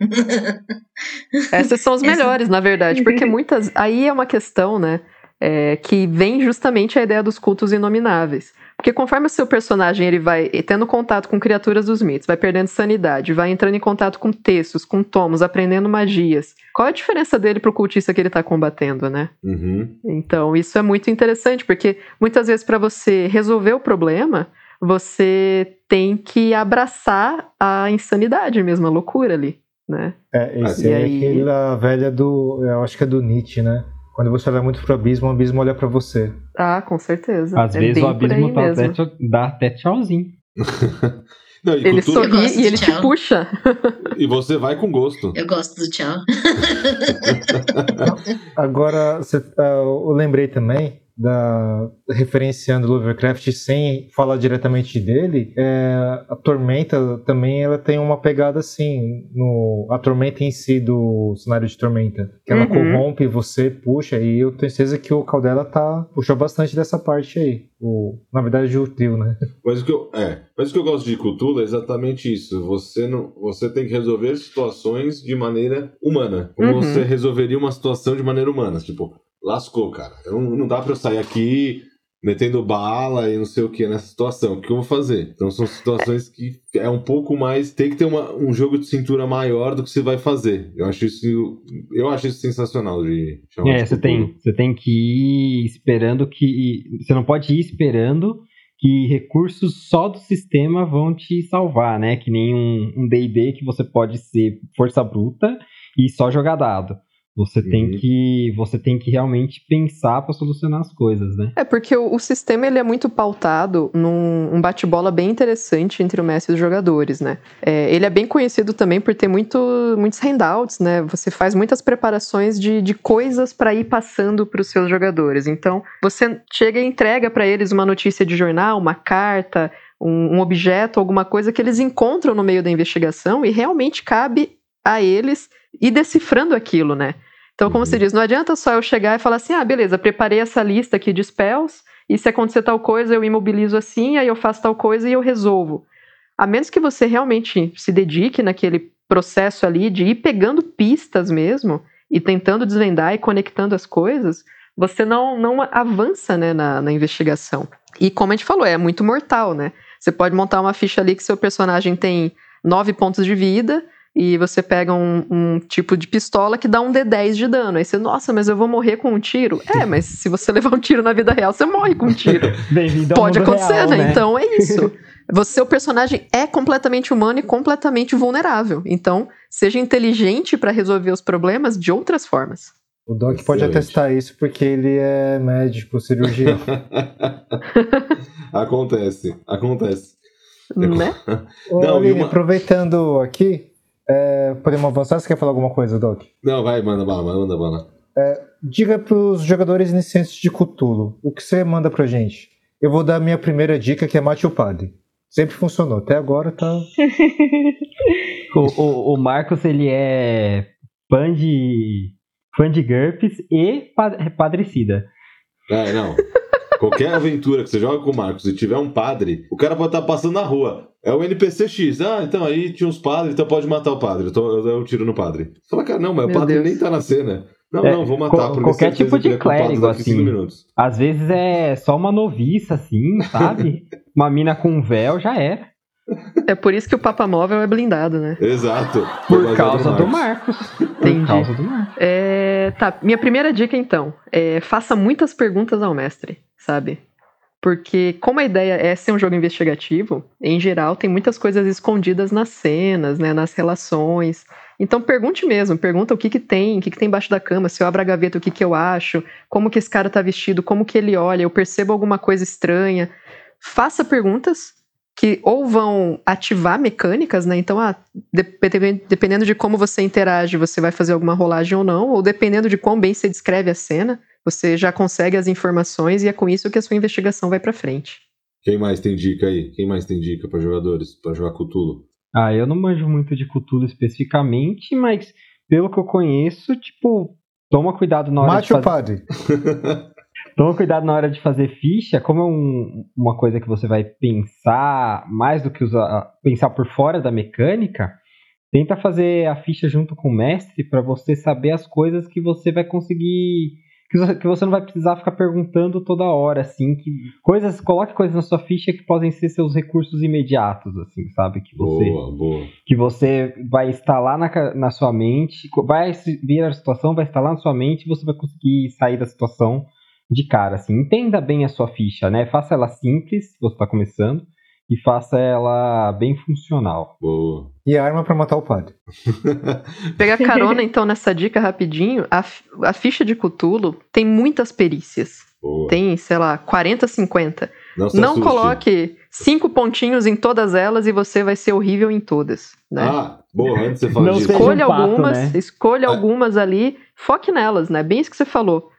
Esses são os Essa- melhores, na verdade, porque muitas. Aí é uma questão, né? é, que vem justamente a ideia dos cultos inomináveis. Porque conforme o seu personagem ele vai tendo contato com criaturas dos mitos, vai perdendo sanidade, vai entrando em contato com textos, com tomos, aprendendo magias. Qual a diferença dele pro cultista que ele tá combatendo, né? Uhum. Então, isso é muito interessante, porque muitas vezes para você resolver o problema, você tem que abraçar a insanidade mesmo, a loucura ali, né? É, esse E é aí- aquela velha do. Eu acho que é do Nietzsche, né? Quando você olha muito pro abismo, o abismo olha pra você. Ah, com certeza. Às É vezes bem o abismo tá até, dá até tchauzinho. Não, Ele sorri e ele te tchau. puxa. e você vai com gosto. Eu gosto do tchau. Agora, ah, eu lembrei também da referenciando Lovecraft sem falar diretamente dele, é, a Tormenta também ela tem uma pegada assim no a Tormenta em si do cenário de Tormenta, que ela Uhum. corrompe você, puxa e eu tenho certeza que o Caldela tá puxou bastante dessa parte aí, o na verdade o trio, né? Mas o que eu, é, mas o que eu gosto de Cthulhu é exatamente isso. Você não, você tem que resolver situações de maneira humana, como Uhum. você resolveria uma situação de maneira humana, tipo, lascou, cara. Eu não, dá pra eu sair aqui metendo bala e não sei o que nessa situação. O que eu vou fazer? Então são situações que é um pouco mais, tem que ter uma, um jogo de cintura maior do que você vai fazer. Eu acho isso, eu acho isso sensacional de chamar É, de você tem, você tem que ir esperando que. Você não pode ir esperando que recursos só do sistema vão te salvar, né? Que nem um um D&D que você pode ser força bruta e só jogar dado. Você tem Uhum. que você tem que realmente pensar para solucionar as coisas, né? É porque o, o sistema ele é muito pautado num um bate-bola bem interessante entre o mestre e os jogadores, né? É, ele é bem conhecido também por ter muito, muitos handouts, né? Você faz muitas preparações de, de coisas para ir passando para os seus jogadores. Então, você chega e entrega para eles uma notícia de jornal, uma carta, um, um objeto, alguma coisa que eles encontram no meio da investigação e realmente cabe a eles ir decifrando aquilo, né? Então, como Uhum. se diz, não adianta só eu chegar e falar assim, ah, beleza, preparei essa lista aqui de spells, e se acontecer tal coisa, eu imobilizo assim, aí eu faço tal coisa e eu resolvo. A menos que você realmente se dedique naquele processo ali de ir pegando pistas mesmo, e tentando desvendar e conectando as coisas, você não, não avança né, na, na investigação. E como a gente falou, é muito mortal, né? Você pode montar uma ficha ali que seu personagem tem nove pontos de vida e você pega um, um, tipo de pistola que dá um D10 de dano. Aí você, nossa, mas eu vou morrer com um tiro? É, mas se você levar um tiro na vida real, você morre com um tiro. Pode acontecer, real, né? né? Então é isso. Você, o personagem é completamente humano e completamente vulnerável. Então, seja inteligente para resolver os problemas de outras formas. O Doc Excelente. pode atestar isso porque ele é médico, cirurgião. acontece, acontece. Né? Não, Ô, uma... aproveitando aqui, é, podemos avançar? Você quer falar alguma coisa, Doc? Não, vai, manda bala, manda bala. É, diga para os jogadores iniciantes de Cthulhu, o que você manda pra gente? Eu vou dar a minha primeira dica, que é mate o padre. Sempre funcionou, até agora tá... o, o, o Marcos, ele é fã de fã de GURPS e padrecida. É, não. Qualquer aventura que você joga com o Marcos e tiver um padre, o cara pode estar passando na rua. É o NPC X. Ah, então aí tinha uns padres, então pode matar o padre. Então eu, eu tiro no padre. Você fala, cara, não, mas Meu o padre Deus. nem tá na cena. Não, é, não, vou matar. Por qualquer tipo de clérigo, assim. Às vezes é só uma noviça, assim, sabe? uma mina com um véu já era. É por isso que o Papa Móvel é blindado, né? Exato. Por causa do Marcos. Entendi. Por causa do Marcos. É, tá, minha primeira dica então, é faça muitas perguntas ao mestre, sabe? Porque como a ideia é ser um jogo investigativo, em geral tem muitas coisas escondidas nas cenas, né, nas relações. Então pergunte mesmo, pergunta o que que tem, o que que tem embaixo da cama, se eu abro a gaveta, o que que eu acho, como que esse cara tá vestido, como que ele olha, eu percebo alguma coisa estranha. Faça perguntas que ou vão ativar mecânicas, né? Então, ah, dependendo de como você interage, você vai fazer alguma rolagem ou não, ou dependendo de quão bem você descreve a cena, você já consegue as informações e é com isso que a sua investigação vai para frente. Quem mais tem dica aí? Quem mais tem dica para jogadores para jogar Cthulhu? Ah, eu não manjo muito de Cthulhu especificamente, mas pelo que eu conheço, tipo, toma cuidado na hora Mate de fazer... o padre. Toma cuidado na hora de fazer ficha, como é um, uma coisa que você vai pensar mais do que usar, pensar por fora da mecânica, tenta fazer a ficha junto com o mestre para você saber as coisas que você vai conseguir que você não vai precisar ficar perguntando toda hora, assim, que coisas, coloque coisas na sua ficha que podem ser seus recursos imediatos, assim, sabe, que você, boa, boa. que você vai instalar na, na sua mente, vai vir a situação, vai instalar na sua mente, e você vai conseguir sair da situação de cara, assim. Entenda bem a sua ficha, né? Faça ela simples, se você está começando, e faça ela bem funcional. Boa. E a arma para matar o padre. Pegar carona, então, nessa dica rapidinho. A, a ficha de Cthulhu tem muitas perícias. Boa. Tem, sei lá, 40, 50. Não, Não coloque cinco pontinhos em todas elas e você vai ser horrível em todas. Né? Ah, boa, antes você falou disso. Escolha um pato, algumas, né? escolha ah. algumas ali, foque nelas, né? Bem isso que você falou.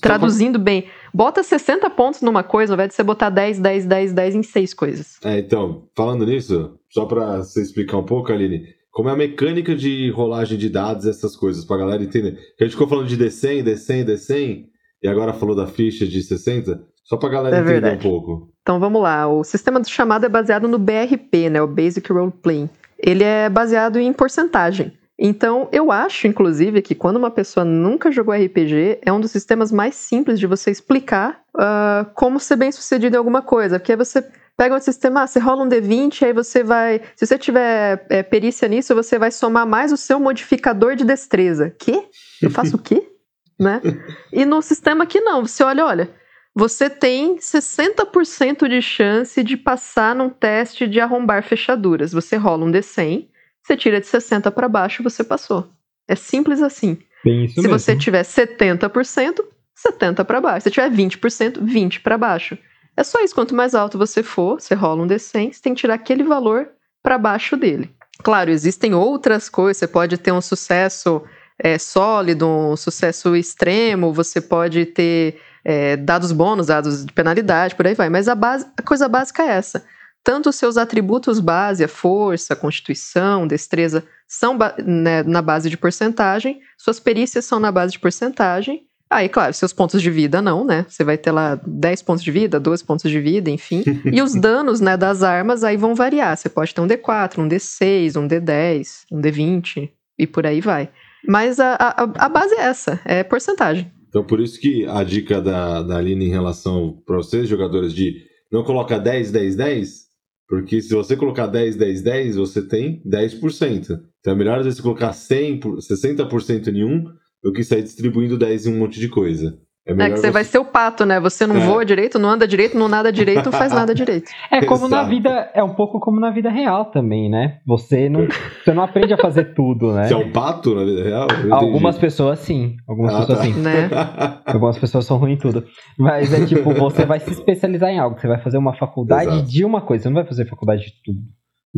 Traduzindo bem, bota 60 pontos numa coisa ao invés de você botar 10, 10, 10, 10 em seis coisas. É, então, falando nisso, só pra você explicar um pouco, Aline, como é a mecânica de rolagem de dados, essas coisas, pra galera entender. Que a gente ficou falando de D100, D100, D100, e agora falou da ficha de 60, só pra galera é entender verdade. um pouco. Então vamos lá, o sistema de chamada é baseado no BRP, né, o Basic Role Playing. Ele é baseado em porcentagem. Então, eu acho, inclusive, que quando uma pessoa nunca jogou RPG, é um dos sistemas mais simples de você explicar uh, como ser bem sucedido em alguma coisa. Porque aí você pega um sistema, ah, você rola um D20, aí você vai. Se você tiver é, perícia nisso, você vai somar mais o seu modificador de destreza. Quê? Eu faço o quê? né? E no sistema aqui não. Você olha, olha. Você tem 60% de chance de passar num teste de arrombar fechaduras. Você rola um D100 você tira de 60 para baixo, você passou. É simples assim. Bem, Se mesmo. você tiver 70%, 70 para baixo. Se tiver 20%, 20 para baixo. É só isso. Quanto mais alto você for, você rola um D100, você tem que tirar aquele valor para baixo dele. Claro, existem outras coisas. Você pode ter um sucesso é, sólido, um sucesso extremo, você pode ter é, dados bônus, dados de penalidade, por aí vai. Mas a, base, a coisa básica é essa tanto seus atributos base, a força, a constituição, destreza, são né, na base de porcentagem, suas perícias são na base de porcentagem. Aí, claro, seus pontos de vida não, né? Você vai ter lá 10 pontos de vida, 12 pontos de vida, enfim. e os danos né, das armas aí vão variar. Você pode ter um D4, um D6, um D10, um D20 e por aí vai. Mas a, a, a base é essa, é porcentagem. Então por isso que a dica da, da Aline em relação para vocês, jogadores, de não colocar 10, 10, 10, porque se você colocar 10, 10, 10, você tem 10%. Então é melhor vezes colocar 100, 60% em um do que sair distribuindo 10 em um monte de coisa. É, é, que você, você, vai ser o pato, né? Você não é. voa direito, não anda direito, não nada direito, não faz nada direito. É como Exato. na vida, é um pouco como na vida real também, né? Você não, você não aprende a fazer tudo, né? Você é um pato na vida real? Algumas pessoas sim. Algumas ah, pessoas tá. sim. Né? Algumas pessoas são ruins em tudo. Mas é tipo, você vai se especializar em algo. Você vai fazer uma faculdade Exato. de uma coisa. Você não vai fazer faculdade de tudo.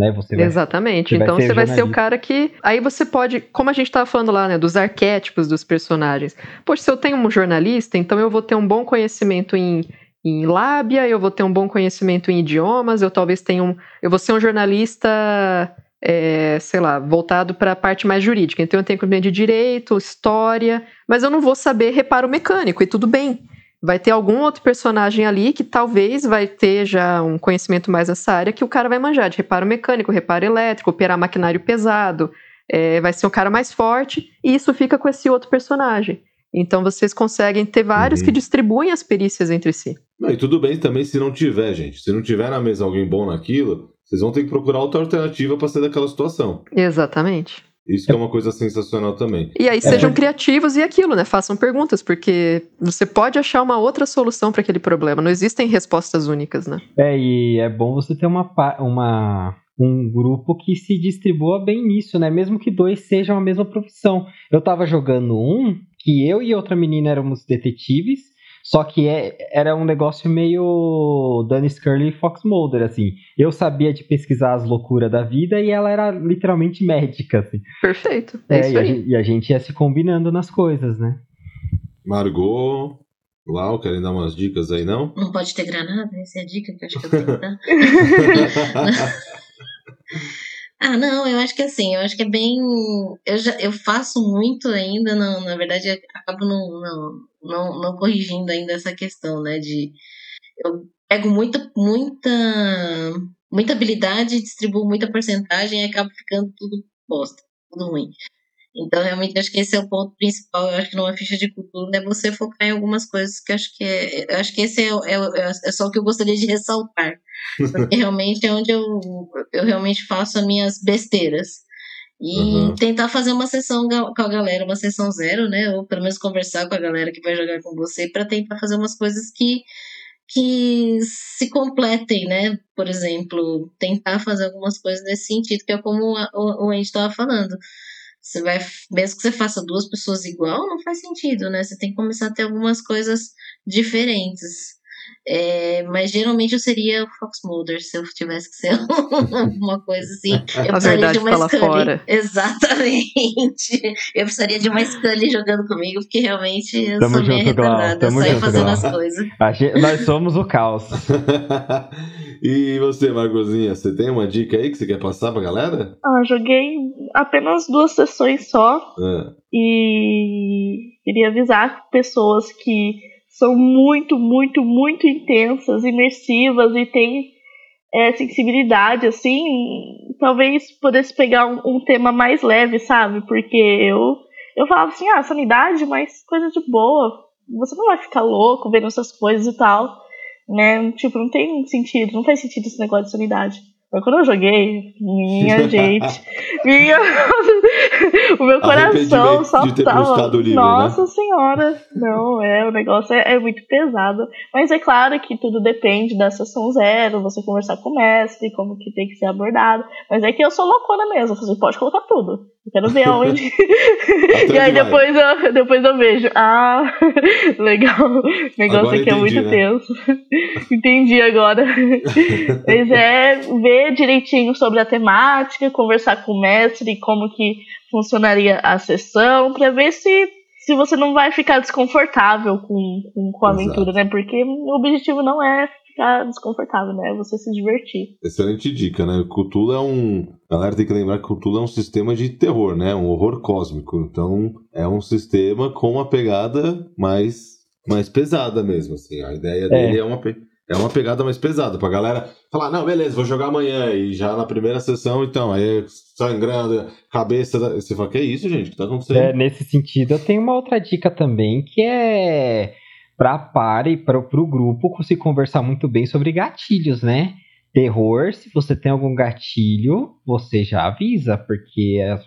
Né? Você vai, Exatamente. Você então vai você vai ser o cara que. Aí você pode. Como a gente estava falando lá, né? Dos arquétipos dos personagens. Poxa, se eu tenho um jornalista, então eu vou ter um bom conhecimento em, em lábia, eu vou ter um bom conhecimento em idiomas, eu talvez tenha um. Eu vou ser um jornalista. É, sei lá, voltado para a parte mais jurídica. Então eu tenho conhecimento de direito, história, mas eu não vou saber reparo mecânico, e tudo bem vai ter algum outro personagem ali que talvez vai ter já um conhecimento mais nessa área que o cara vai manjar de reparo mecânico, reparo elétrico, operar maquinário pesado, é, vai ser um cara mais forte, e isso fica com esse outro personagem. Então vocês conseguem ter vários uhum. que distribuem as perícias entre si. Não, e tudo bem também se não tiver, gente. Se não tiver na mesa alguém bom naquilo, vocês vão ter que procurar outra alternativa para sair daquela situação. Exatamente. Isso que é uma coisa sensacional também. E aí é. sejam criativos e aquilo, né? Façam perguntas, porque você pode achar uma outra solução para aquele problema. Não existem respostas únicas, né? É, e é bom você ter uma, uma, um grupo que se distribua bem nisso, né? Mesmo que dois sejam a mesma profissão. Eu tava jogando um que eu e outra menina éramos detetives só que é, era um negócio meio Danny Scully e Fox Mulder, assim. Eu sabia de pesquisar as loucuras da vida e ela era literalmente médica, assim. Perfeito. É, é isso e, aí. A, e a gente ia se combinando nas coisas, né? Margot, Lau, querem dar umas dicas aí, não? Não pode ter granada? Essa é a dica que eu acho que eu tenho que dar. Ah, não, eu acho que assim, eu acho que é bem. Eu, já, eu faço muito ainda, não, na verdade, acabo não, não, não, não corrigindo ainda essa questão, né? De. Eu pego muita, muita, muita habilidade, distribuo muita porcentagem e acabo ficando tudo bosta, tudo ruim. Então, realmente, acho que esse é o ponto principal. Eu acho que numa ficha de cultura é você focar em algumas coisas que acho que é. Acho que esse é, é, é só o que eu gostaria de ressaltar. Porque realmente é onde eu, eu realmente faço as minhas besteiras. E uhum. tentar fazer uma sessão com a galera, uma sessão zero, né? Ou pelo menos conversar com a galera que vai jogar com você para tentar fazer umas coisas que que se completem, né? Por exemplo, tentar fazer algumas coisas nesse sentido, que é como o, Andy estava falando. Você vai, mesmo que você faça duas pessoas igual, não faz sentido, né? Você tem que começar a ter algumas coisas diferentes. É, mas geralmente eu seria o Fox Mulder se eu tivesse que ser uma coisa assim. Eu a verdade de uma Scully. fora. Exatamente. Eu precisaria de uma Scully jogando comigo, porque realmente eu Tamo sou meio retardada. Eu saio fazendo Glau. as coisas. Gente, nós somos o caos. e você, Margozinha, você tem uma dica aí que você quer passar pra galera? Ah, joguei apenas duas sessões só. É. E queria avisar pessoas que são muito, muito, muito intensas, imersivas e têm é, sensibilidade, assim, talvez pudesse pegar um, um, tema mais leve, sabe? Porque eu, eu falava assim, ah, sanidade, mas coisa de boa, você não vai ficar louco vendo essas coisas e tal, né? Tipo, não tem sentido, não faz sentido esse negócio de sanidade. Mas quando eu joguei, minha gente, minha... o meu coração só tava. Livro, né? Nossa né? senhora, não, é, o negócio é, é, muito pesado. Mas é claro que tudo depende da sessão zero, você conversar com o mestre, como que tem que ser abordado. Mas é que eu sou loucona mesmo, você pode colocar tudo. Eu quero ver aonde. e aí depois eu, depois eu vejo. Ah, legal. O negócio agora aqui é entendi, é muito né? tenso. entendi agora. Mas é ver direitinho sobre a temática, conversar com o mestre, como que funcionaria a sessão, para ver se, se você não vai ficar desconfortável com, com, com a Exato. aventura, né? Porque o objetivo não é ficar desconfortável, né? É você se divertir. Excelente dica, né? Cthulhu é um. A galera tem que lembrar que Cthulhu é um sistema de terror, né? Um horror cósmico. Então, é um sistema com uma pegada mais, mais pesada mesmo, assim. A ideia é. dele é uma, é uma pegada mais pesada, pra galera falar, não, beleza, vou jogar amanhã, e já na primeira sessão, então, aí sangrando, cabeça, da... você fala, que é isso, gente, o que tá acontecendo? É, nesse sentido, eu tenho uma outra dica também, que é pra par e para o grupo se conversar muito bem sobre gatilhos, né? Terror, se você tem algum gatilho, você já avisa, porque as,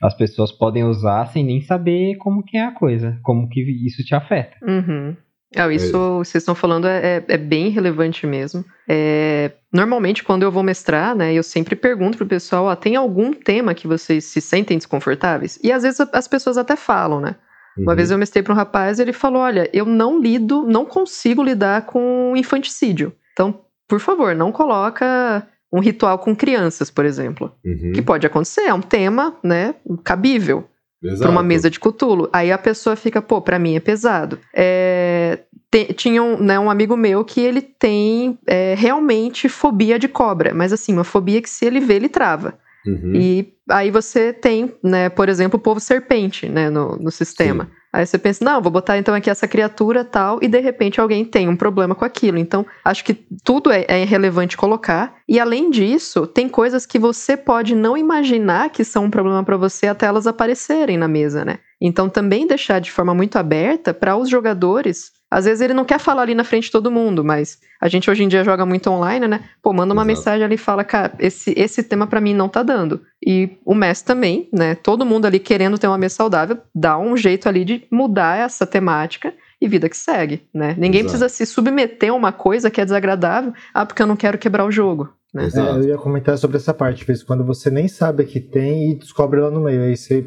as pessoas podem usar sem nem saber como que é a coisa, como que isso te afeta. Uhum. É, isso é. vocês estão falando é, é, é bem relevante mesmo. É, normalmente, quando eu vou mestrar, né, eu sempre pergunto pro pessoal: ó, tem algum tema que vocês se sentem desconfortáveis? E às vezes as pessoas até falam, né? Uhum. Uma vez eu mestrei para um rapaz e ele falou: olha, eu não lido, não consigo lidar com infanticídio. Então, por favor, não coloca um ritual com crianças, por exemplo. Uhum. Que pode acontecer, é um tema, né, cabível para uma mesa de cutulo. Aí a pessoa fica, pô, para mim é pesado. É, te, tinha um, né, um amigo meu que ele tem é, realmente fobia de cobra, mas assim, uma fobia que se ele vê, ele trava. Uhum. E aí você tem, né, por exemplo, o povo serpente, né, no, no sistema. Sim. Aí você pensa, não, vou botar então aqui essa criatura tal, e de repente alguém tem um problema com aquilo. Então, acho que tudo é, é colocar. E além disso, tem coisas que você pode não imaginar que são um problema para você até elas aparecerem na mesa, né? Então, também deixar de forma muito aberta para os jogadores às vezes ele não quer falar ali na frente de todo mundo, mas a gente hoje em dia joga muito online, né? Pô, manda uma Exato. mensagem ali e fala, cara, esse, esse tema para mim não tá dando. E o mestre também, né? Todo mundo ali querendo ter uma mesa saudável, dá um jeito ali de mudar essa temática e vida que segue, né? Ninguém Exato. precisa se submeter a uma coisa que é desagradável, ah, porque eu não quero quebrar o jogo. Né? É, eu ia comentar sobre essa parte, quando você nem sabe que tem e descobre lá no meio, aí você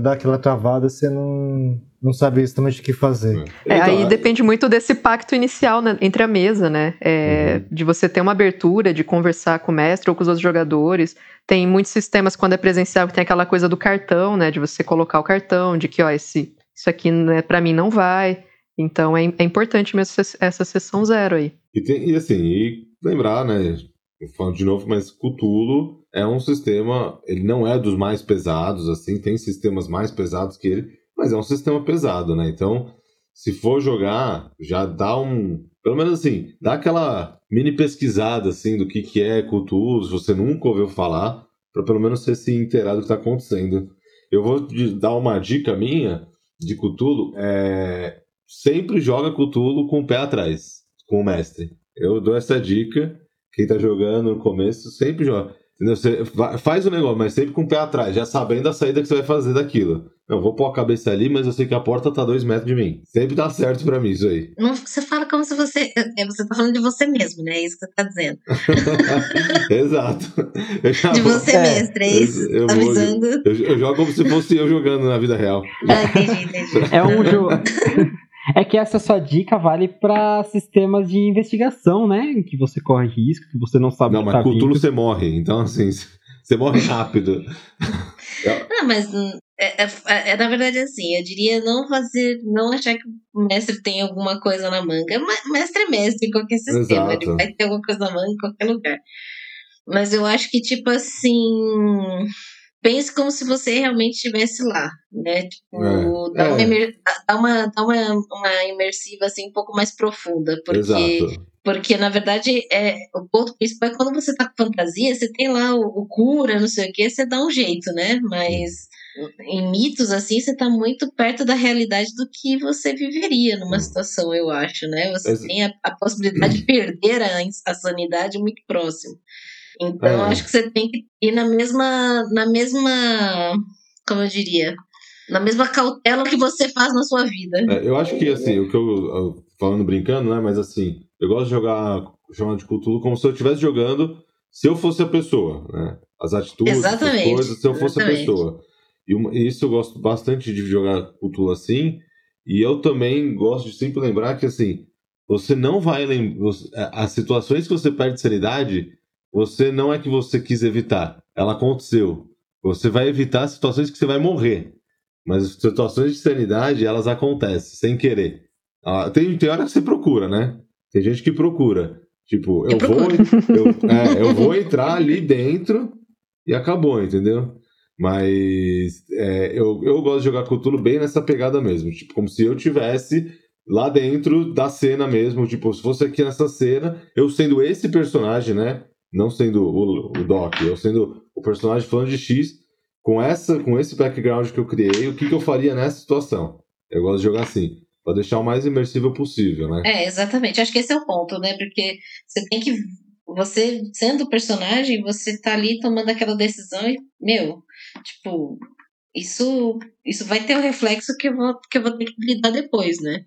dá aquela travada, você não não sabe exatamente o que fazer. É, então, aí é... depende muito desse pacto inicial né, entre a mesa, né? É, uhum. De você ter uma abertura, de conversar com o mestre ou com os outros jogadores. Tem muitos sistemas, quando é presencial, que tem aquela coisa do cartão, né? De você colocar o cartão, de que, ó, esse, isso aqui né, para mim não vai. Então é, é importante mesmo essa sessão zero aí. E, tem, e assim, e lembrar, né? Falando de novo, mas Cthulhu é um sistema, ele não é dos mais pesados, assim, tem sistemas mais pesados que ele, mas é um sistema pesado, né? Então, se for jogar, já dá um. Pelo menos assim, dá aquela mini pesquisada assim do que, que é Cthulhu, se você nunca ouviu falar, para pelo menos você se inteirar do que está acontecendo. Eu vou dar uma dica minha de Cthulhu. É... Sempre joga Cthulhu com o pé atrás, com o mestre. Eu dou essa dica. Quem está jogando no começo sempre joga. Você faz o negócio, mas sempre com o pé atrás, já sabendo a saída que você vai fazer daquilo. Eu vou pôr a cabeça ali, mas eu sei que a porta tá dois metros de mim. Sempre dá certo para mim isso aí. Não, você fala como se você. É, você tá falando de você mesmo, né? É isso que você tá dizendo. Exato. de você é, mesmo, é isso? Eu, tá avisando. Eu, eu, jogo como se fosse eu jogando na vida real. Ah, entendi, entendi. É um jogo. É que essa sua dica vale para sistemas de investigação, né? Em que você corre risco, que você não sabe Não, mas tá Cthulhu você morre, então assim, você morre rápido. não, mas é, é, é, é, na verdade assim, eu diria não fazer, não achar que o mestre tem alguma coisa na manga. Mestre é mestre em qualquer sistema, Exato. ele vai ter alguma coisa na manga em qualquer lugar. Mas eu acho que, tipo assim, pense como se você realmente estivesse lá, né? Tipo, é, dá, é. Uma, imer, dá, uma, dá uma, uma imersiva assim um pouco mais profunda, porque Exato. porque na verdade é o ponto principal é quando você tá com fantasia, você tem lá o, o cura, não sei o que, você dá um jeito, né? Mas em mitos assim, você tá muito perto da realidade do que você viveria numa situação, eu acho, né? Você tem a, a possibilidade de perder a, a sanidade muito próximo. Então, é. acho que você tem que ir na mesma, na mesma, como eu diria, na mesma cautela que você faz na sua vida. É, eu acho que, assim, o que eu, eu, falando brincando, né, mas assim, eu gosto de jogar chamado de cultura como se eu estivesse jogando se eu fosse a pessoa, né? As atitudes, Exatamente. as coisas, se eu fosse Exatamente. a pessoa. E, uma, isso eu gosto bastante de jogar cultura assim. E eu também gosto de sempre lembrar que, assim, você não vai lembrar. As situações que você perde sanidade você não é que você quis evitar, ela aconteceu. Você vai evitar situações que você vai morrer. Mas situações de sanidade, elas acontecem, sem querer. Ah, tem, tem hora que você procura, né? Tem gente que procura. Tipo, eu, eu vou, eu, é, eu vou entrar ali dentro e acabou, entendeu? Mas é, eu, eu gosto de jogar Cthulhu bem nessa pegada mesmo. Tipo, como se eu tivesse lá dentro da cena mesmo. Tipo, se fosse aqui nessa cena, eu sendo esse personagem, né? Não sendo o, o Doc, eu sendo o personagem falando de X, com, essa, com esse background que eu criei, o que, que eu faria nessa situação? Eu gosto de jogar assim, para deixar o mais imersivo possível, né? É, exatamente. Acho que esse é o ponto, né? Porque você tem que. Você, sendo o personagem, você tá ali tomando aquela decisão e, meu, tipo, isso, isso vai ter um reflexo que eu, vou, que eu vou ter que lidar depois, né?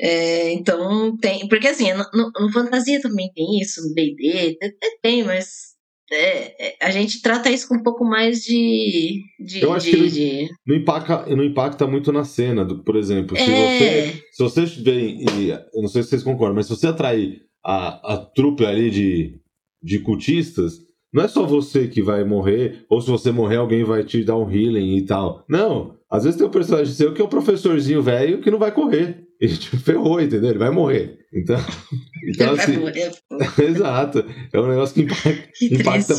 É, então, tem. Porque assim, no, no Fantasia também tem isso, no DD, tem, mas é, é, a gente trata isso com um pouco mais de. de eu acho de, que não, de... não, impacta, não impacta muito na cena, do, por exemplo. Se É. você. Se você e, Eu não sei se vocês concordam, mas se você atrair a, a trupe ali de, de cultistas, não é só você que vai morrer, ou se você morrer, alguém vai te dar um healing e tal. Não. Às vezes tem um personagem seu que é o professorzinho velho que não vai correr. Ele te ferrou, entendeu? Ele vai morrer. Então. então assim, Exato. É um negócio que impacta, Que impacta,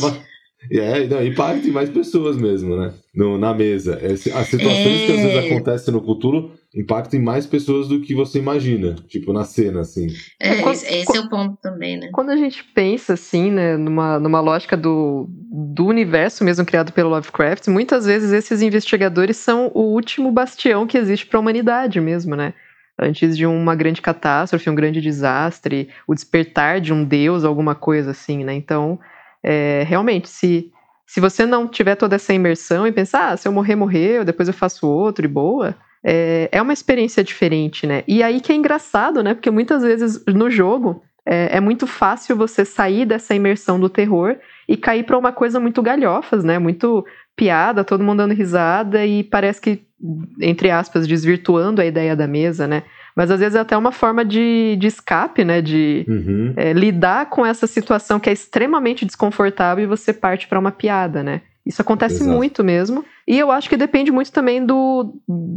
é, não, impacta em mais pessoas mesmo, né? No, na mesa. Esse- As situações que às vezes É. acontecem no Cthulhu impactam em mais pessoas do que você imagina. Tipo, na cena, assim. É, quando- esse, esse é o ponto também, né? Quando a gente pensa assim, né, numa, numa lógica do, do universo mesmo criado pelo Lovecraft, muitas vezes esses investigadores são o último bastião que existe para a humanidade mesmo, né? Antes de uma grande catástrofe, um grande desastre, o despertar de um deus, alguma coisa assim, né? Então, é, realmente, se, se você não tiver toda essa imersão e pensar, ah, se eu morrer, morreu, depois eu faço outro e boa, é, é uma experiência diferente, né? E aí que é engraçado, né? Porque muitas vezes no jogo é, é muito fácil você sair dessa imersão do terror e cair para uma coisa muito galhofas, né? Muito piada, todo mundo dando risada e parece que, entre aspas, desvirtuando a ideia da mesa, né? Mas às vezes é até uma forma de, de escape, né? De Uhum. é, lidar com essa situação que é extremamente desconfortável e você parte para uma piada, né? Isso acontece Exato. muito mesmo. E eu acho que depende muito também do,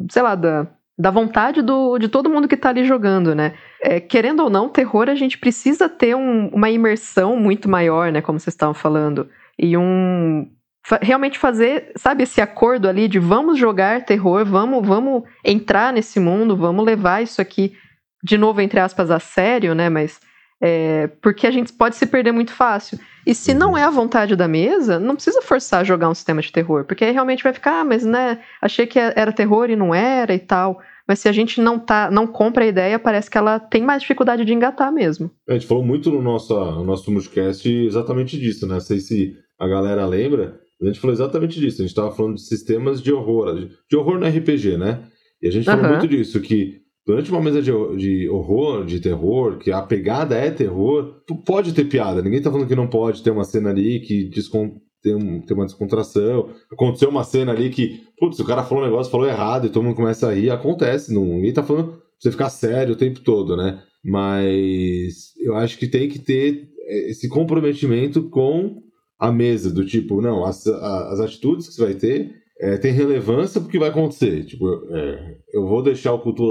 sei lá, da, da vontade do, de todo mundo que tá ali jogando, né? É, querendo ou não, terror a gente precisa ter um- uma imersão muito maior, né? Como vocês estavam falando. E um. fa- Realmente fazer, sabe, esse acordo ali de vamos jogar terror, vamos, vamos entrar nesse mundo, vamos levar isso aqui, de novo, entre aspas, a sério, né? Mas é, porque a gente pode se perder muito fácil. E se não é a vontade da mesa, não precisa forçar a jogar um sistema de terror, porque aí realmente vai ficar, ah, mas né, achei que era terror e não era e tal. Mas se a gente não tá, não compra a ideia, parece que ela tem mais dificuldade de engatar mesmo. A gente falou muito no nosso, no nosso multicast exatamente disso, né? Não sei se a galera lembra. A gente falou exatamente disso. A gente estava falando de sistemas de horror, de- horror no RPG, né? E a gente falou Aham. muito disso, que durante uma mesa de, de horror, de terror, que a pegada é terror, pode ter piada. Ninguém tá falando que não pode ter uma cena ali que tem, um, tem uma descontração. Aconteceu uma cena ali que, putz, o cara falou um negócio, falou errado e todo mundo começa a rir. Acontece, não, ninguém tá falando pra você ficar sério o tempo todo, né? Mas eu acho que tem que ter esse comprometimento com a mesa, do tipo, não, as, as atitudes que você vai ter é, tem relevância porque vai acontecer. Tipo, é, eu vou deixar o culto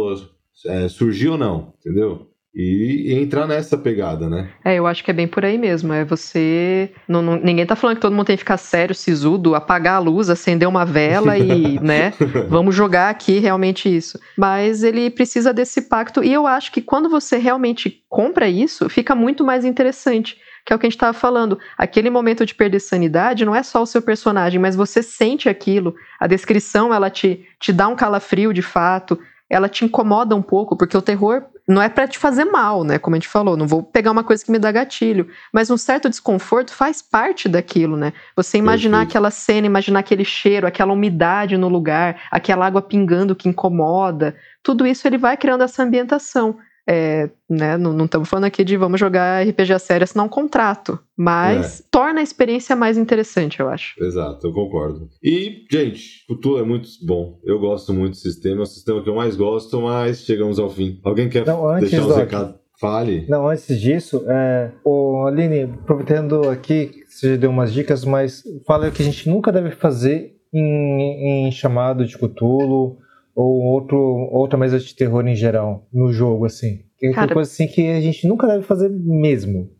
é, surgir ou não, entendeu? E, e entrar nessa pegada, né? É, eu acho que é bem por aí mesmo. É você. não- não- ninguém tá falando que todo mundo tem que ficar sério, sisudo, apagar a luz, acender uma vela e, né? Vamos jogar aqui realmente isso. Mas ele precisa desse pacto. E eu acho que quando você realmente compra isso, fica muito mais interessante. Que é o que a gente estava falando. Aquele momento de perder sanidade não é só o seu personagem, mas você sente aquilo. A descrição, ela te, te dá um calafrio de fato. Ela te incomoda um pouco, porque o terror não é para te fazer mal, né? Como a gente falou, não vou pegar uma coisa que me dá gatilho. Mas um certo desconforto faz parte daquilo, né? Você imaginar Perfeito. aquela cena, imaginar aquele cheiro, aquela umidade no lugar, aquela água pingando que incomoda, tudo isso ele vai criando essa ambientação. É, né, não, não estamos falando aqui de vamos jogar RPG a sério, assinar um contrato, mas torna a experiência mais interessante, eu acho. Exato, eu concordo. E, gente, Cthulhu é muito bom. Eu gosto muito do sistema, é o sistema que eu mais gosto, mas chegamos ao fim. Alguém quer Não, antes, deixar os Doc. recados? Fale. Não, antes disso, é, ô, Aline, aproveitando aqui, que você já deu umas dicas, mas fala que a gente nunca deve fazer em, em chamado de Cthulhu ou outro, outra mesa de terror em geral, no jogo, assim. Tem Cara- coisa assim que a gente nunca deve fazer mesmo.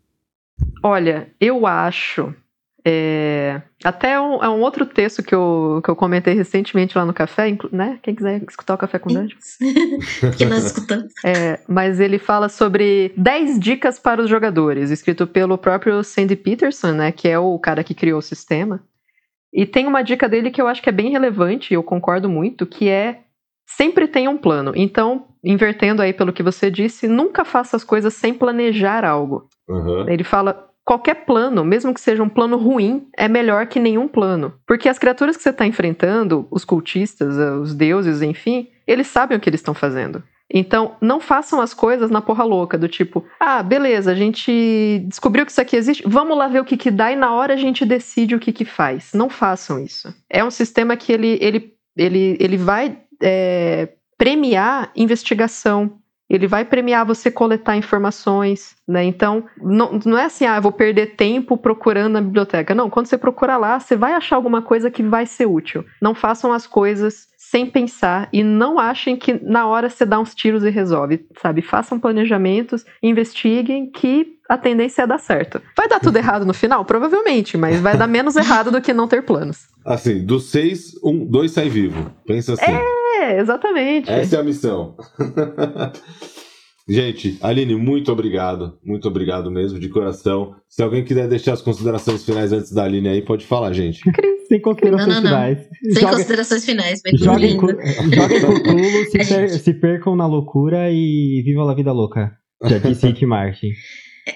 Olha, eu acho É, até um, é um outro texto que eu, que eu comentei recentemente lá no café, né? Quem quiser escutar o Café com Dungeon. que nós escutamos. É, mas ele fala sobre 10 dicas para os jogadores, escrito pelo próprio Sandy Peterson, né? Que é o cara que criou o sistema. E tem uma dica dele que eu acho que é bem relevante, e eu concordo muito, que é sempre tenha um plano. Então, invertendo aí pelo que você disse, nunca faça as coisas sem planejar algo. Uhum. Ele fala. Qualquer plano, mesmo que seja um plano ruim, é melhor que nenhum plano. Porque as criaturas que você está enfrentando, os cultistas, os deuses, enfim, eles sabem o que eles estão fazendo. Então, não façam as coisas na porra louca, do tipo, ah, beleza, a gente descobriu que isso aqui existe, vamos lá ver o que que dá e na hora a gente decide o que que faz. Não façam isso. É um sistema que ele, ele, ele, ele vai é, premiar investigação, ele vai premiar você coletar informações, né? Então, não, não é assim, ah, vou perder tempo procurando na biblioteca. Não, quando você procura lá, você vai achar alguma coisa que vai ser útil. Não façam as coisas sem pensar e não achem que na hora você dá uns tiros e resolve, sabe? Façam planejamentos, investiguem que a tendência é dar certo. Vai dar tudo errado no final? Provavelmente, mas vai dar menos errado do que não ter planos. Assim, dos seis, um, dois sai vivo. Pensa assim. É, exatamente. Essa é a missão. Gente, Aline, muito obrigado. Muito obrigado mesmo, de coração. Se alguém quiser deixar as considerações finais antes da Aline aí, pode falar, gente. Sem considerações Não, não, não. finais. Sem Joga- considerações finais, Joguem lindo. cu- joguem Cthulhu, se, per- gente- se percam na loucura e vivam a vida louca. Já disse Rick Martin.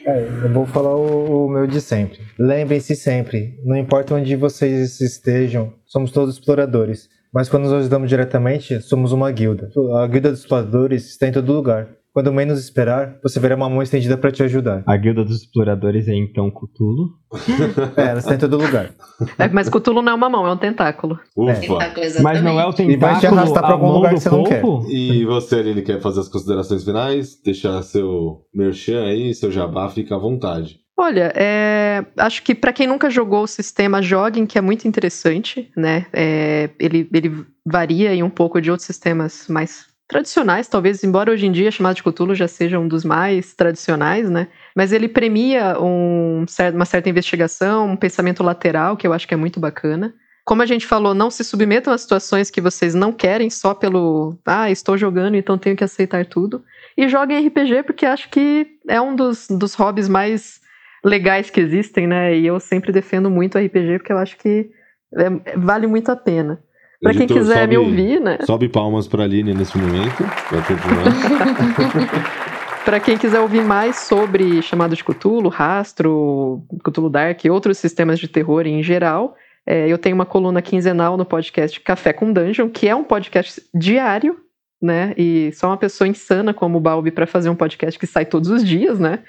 É, eu vou falar o, o meu de sempre. Lembrem-se sempre, não importa onde vocês estejam, somos todos exploradores. Mas quando nos ajudamos diretamente, somos uma guilda. A guilda dos exploradores está em todo lugar. Quando menos esperar, você verá uma mão estendida para te ajudar. A Guilda dos Exploradores é então Cthulhu. É, ela está em todo lugar. É, mas Cthulhu não é uma mão, é um tentáculo. Ufa. Tentáculo, Mas não é o exatamente. E vai te tentáculo arrastar pra a algum lugar que você não quer. E você, Aline, quer fazer as considerações finais? Deixar seu merchan aí, seu jabá, fica à vontade. Olha, é, acho que para quem nunca jogou o sistema, joguem, que é muito interessante, né? É, ele, ele varia em um pouco de outros sistemas mais tradicionais, talvez, embora hoje em dia chamado de Cthulhu já seja um dos mais tradicionais, né? Mas ele premia um uma certa investigação, um pensamento lateral, que eu acho que é muito bacana. Como a gente falou, não se submetam a situações que vocês não querem só pelo, ah, estou jogando, então tenho que aceitar tudo. E joguem RPG, porque acho que é um dos, dos hobbies mais legais que existem, né? E eu sempre defendo muito RPG porque eu acho que é- vale muito a pena. Pra quem Editor, quiser me sobe- ouvir, né? Sobe palmas pra Aline nesse momento. Vai continuar. Pra quem quiser ouvir mais sobre chamado de Cthulhu, Rastro, Cthulhu Dark e outros sistemas de terror em geral, é, eu tenho uma coluna quinzenal no podcast Café com Dungeon, que é um podcast diário, né? E só uma pessoa insana como o Balbi pra fazer um podcast que sai todos os dias, né?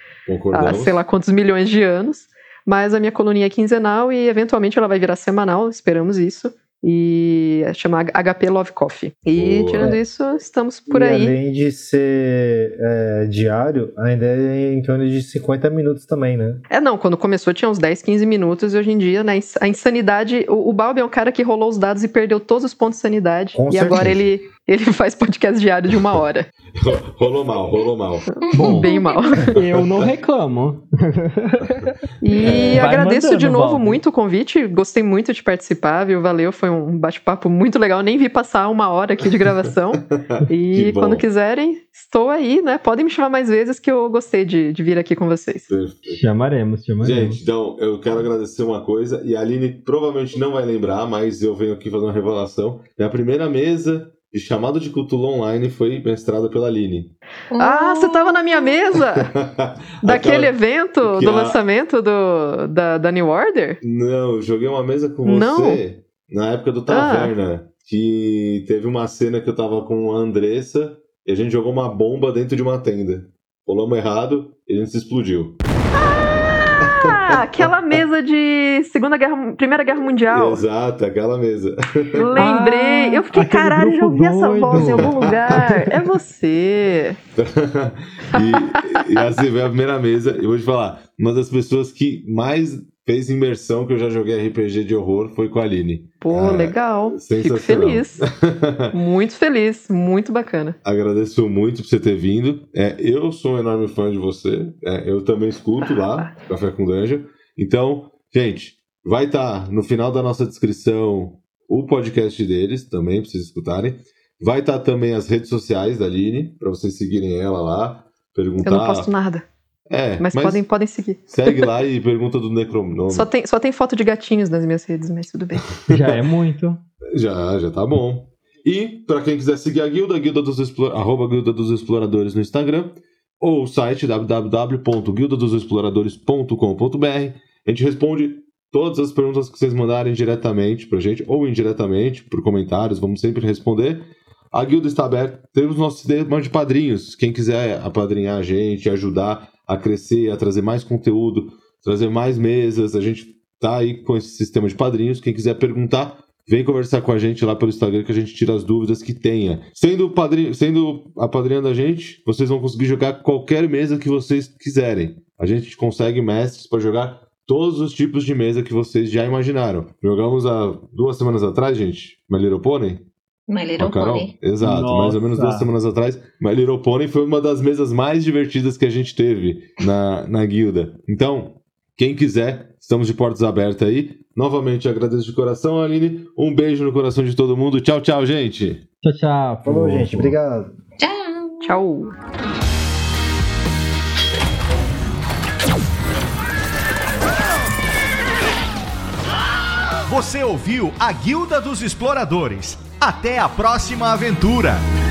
há sei lá quantos milhões de anos. Mas a minha coluninha é quinzenal e eventualmente ela vai virar semanal, esperamos isso. E chama HP Love Coffee. E Boa. tirando isso, estamos por e aí. além de ser é, diário, ainda é em torno de 50 minutos também, né? É, não, quando começou tinha uns 10, 15 minutos e hoje em dia, né, a insanidade. O, o Balbi é um cara que rolou os dados e perdeu todos os pontos de sanidade. Com e agora certeza. ele, ele faz podcast diário de uma hora. rolou mal, rolou mal. Bom, Bem mal. eu não reclamo. E É, agradeço mandando, de novo muito o convite. Gostei muito de participar, viu? Valeu, foi um bate-papo muito legal. Nem vi passar uma hora aqui de gravação. E quando quiserem, estou aí, né? Podem me chamar mais vezes que eu gostei de, de vir aqui com vocês. Perfeito. Chamaremos, chamaremos. Gente, então eu quero agradecer uma coisa, e a Aline provavelmente não vai lembrar, mas eu venho aqui fazer uma revelação. Minha primeira mesa de chamado de Cthulhu Online foi mestrada pela Aline. Ah, você tava na minha mesa! Daquele Aquela- evento do a- lançamento do, da, da New Order? Não, eu joguei uma mesa com Não. você na época do Taverna, que teve uma cena que eu tava com a Andressa e a gente jogou uma bomba dentro de uma tenda. Rolamos errado e a gente se explodiu. Ah, aquela mesa de Segunda Guerra, Primeira Guerra Mundial. Exato, aquela mesa. Lembrei. Ah, eu fiquei, caralho, já ouvi essa voz em algum lugar. É você. e, e assim, foi a primeira mesa. E vou te falar, uma das pessoas que mais fez imersão que eu já joguei RPG de horror foi com a Aline. Pô, Ah, legal. Fico feliz. Muito feliz. Muito bacana. Agradeço muito por você ter vindo. É, eu sou um enorme fã de você. É, eu também escuto lá, Café com Dungeon. Então, gente, Vai estar no final da nossa descrição o podcast deles também, para vocês escutarem. Vai estar também as redes sociais da Aline, para vocês seguirem ela lá, perguntar. Eu não posto nada. É, Mas, podem, podem seguir. Segue lá e pergunta do Necronome. Só tem, só tem foto de gatinhos nas minhas redes, mas tudo bem. Já é muito. Já, já tá bom. E, para quem quiser seguir a guilda, guilda dos Explora- arroba guilda dos exploradores no Instagram, ou o site www.guildadosexploradores.com.br. A gente responde todas as perguntas que vocês mandarem diretamente pra gente, ou indiretamente, por comentários, vamos sempre responder. A guilda está aberta. Temos nosso sistema de padrinhos. Quem quiser apadrinhar a gente, ajudar a crescer, a trazer mais conteúdo, trazer mais mesas, a gente tá aí com esse sistema de padrinhos. Quem quiser perguntar, vem conversar com a gente lá pelo Instagram que a gente tira as dúvidas que tenha. Sendo, padrinho, sendo a gente, vocês vão conseguir jogar qualquer mesa que vocês quiserem. A gente consegue mestres para jogar todos os tipos de mesa que vocês já imaginaram. Jogamos há duas semanas atrás, gente, My Little Pony. My Little? Pony. Exato, mais ou menos Nossa. duas semanas atrás. My Little Pony foi uma das mesas mais divertidas que a gente teve na, na guilda. Então, quem quiser, estamos de portas abertas aí. Novamente agradeço de coração, Aline. Um beijo no coração de todo mundo. Tchau, tchau, gente. Tchau, tchau. Falou, gente. Obrigado. Tchau. Tchau. Você ouviu a Guilda dos Exploradores. Até a próxima aventura!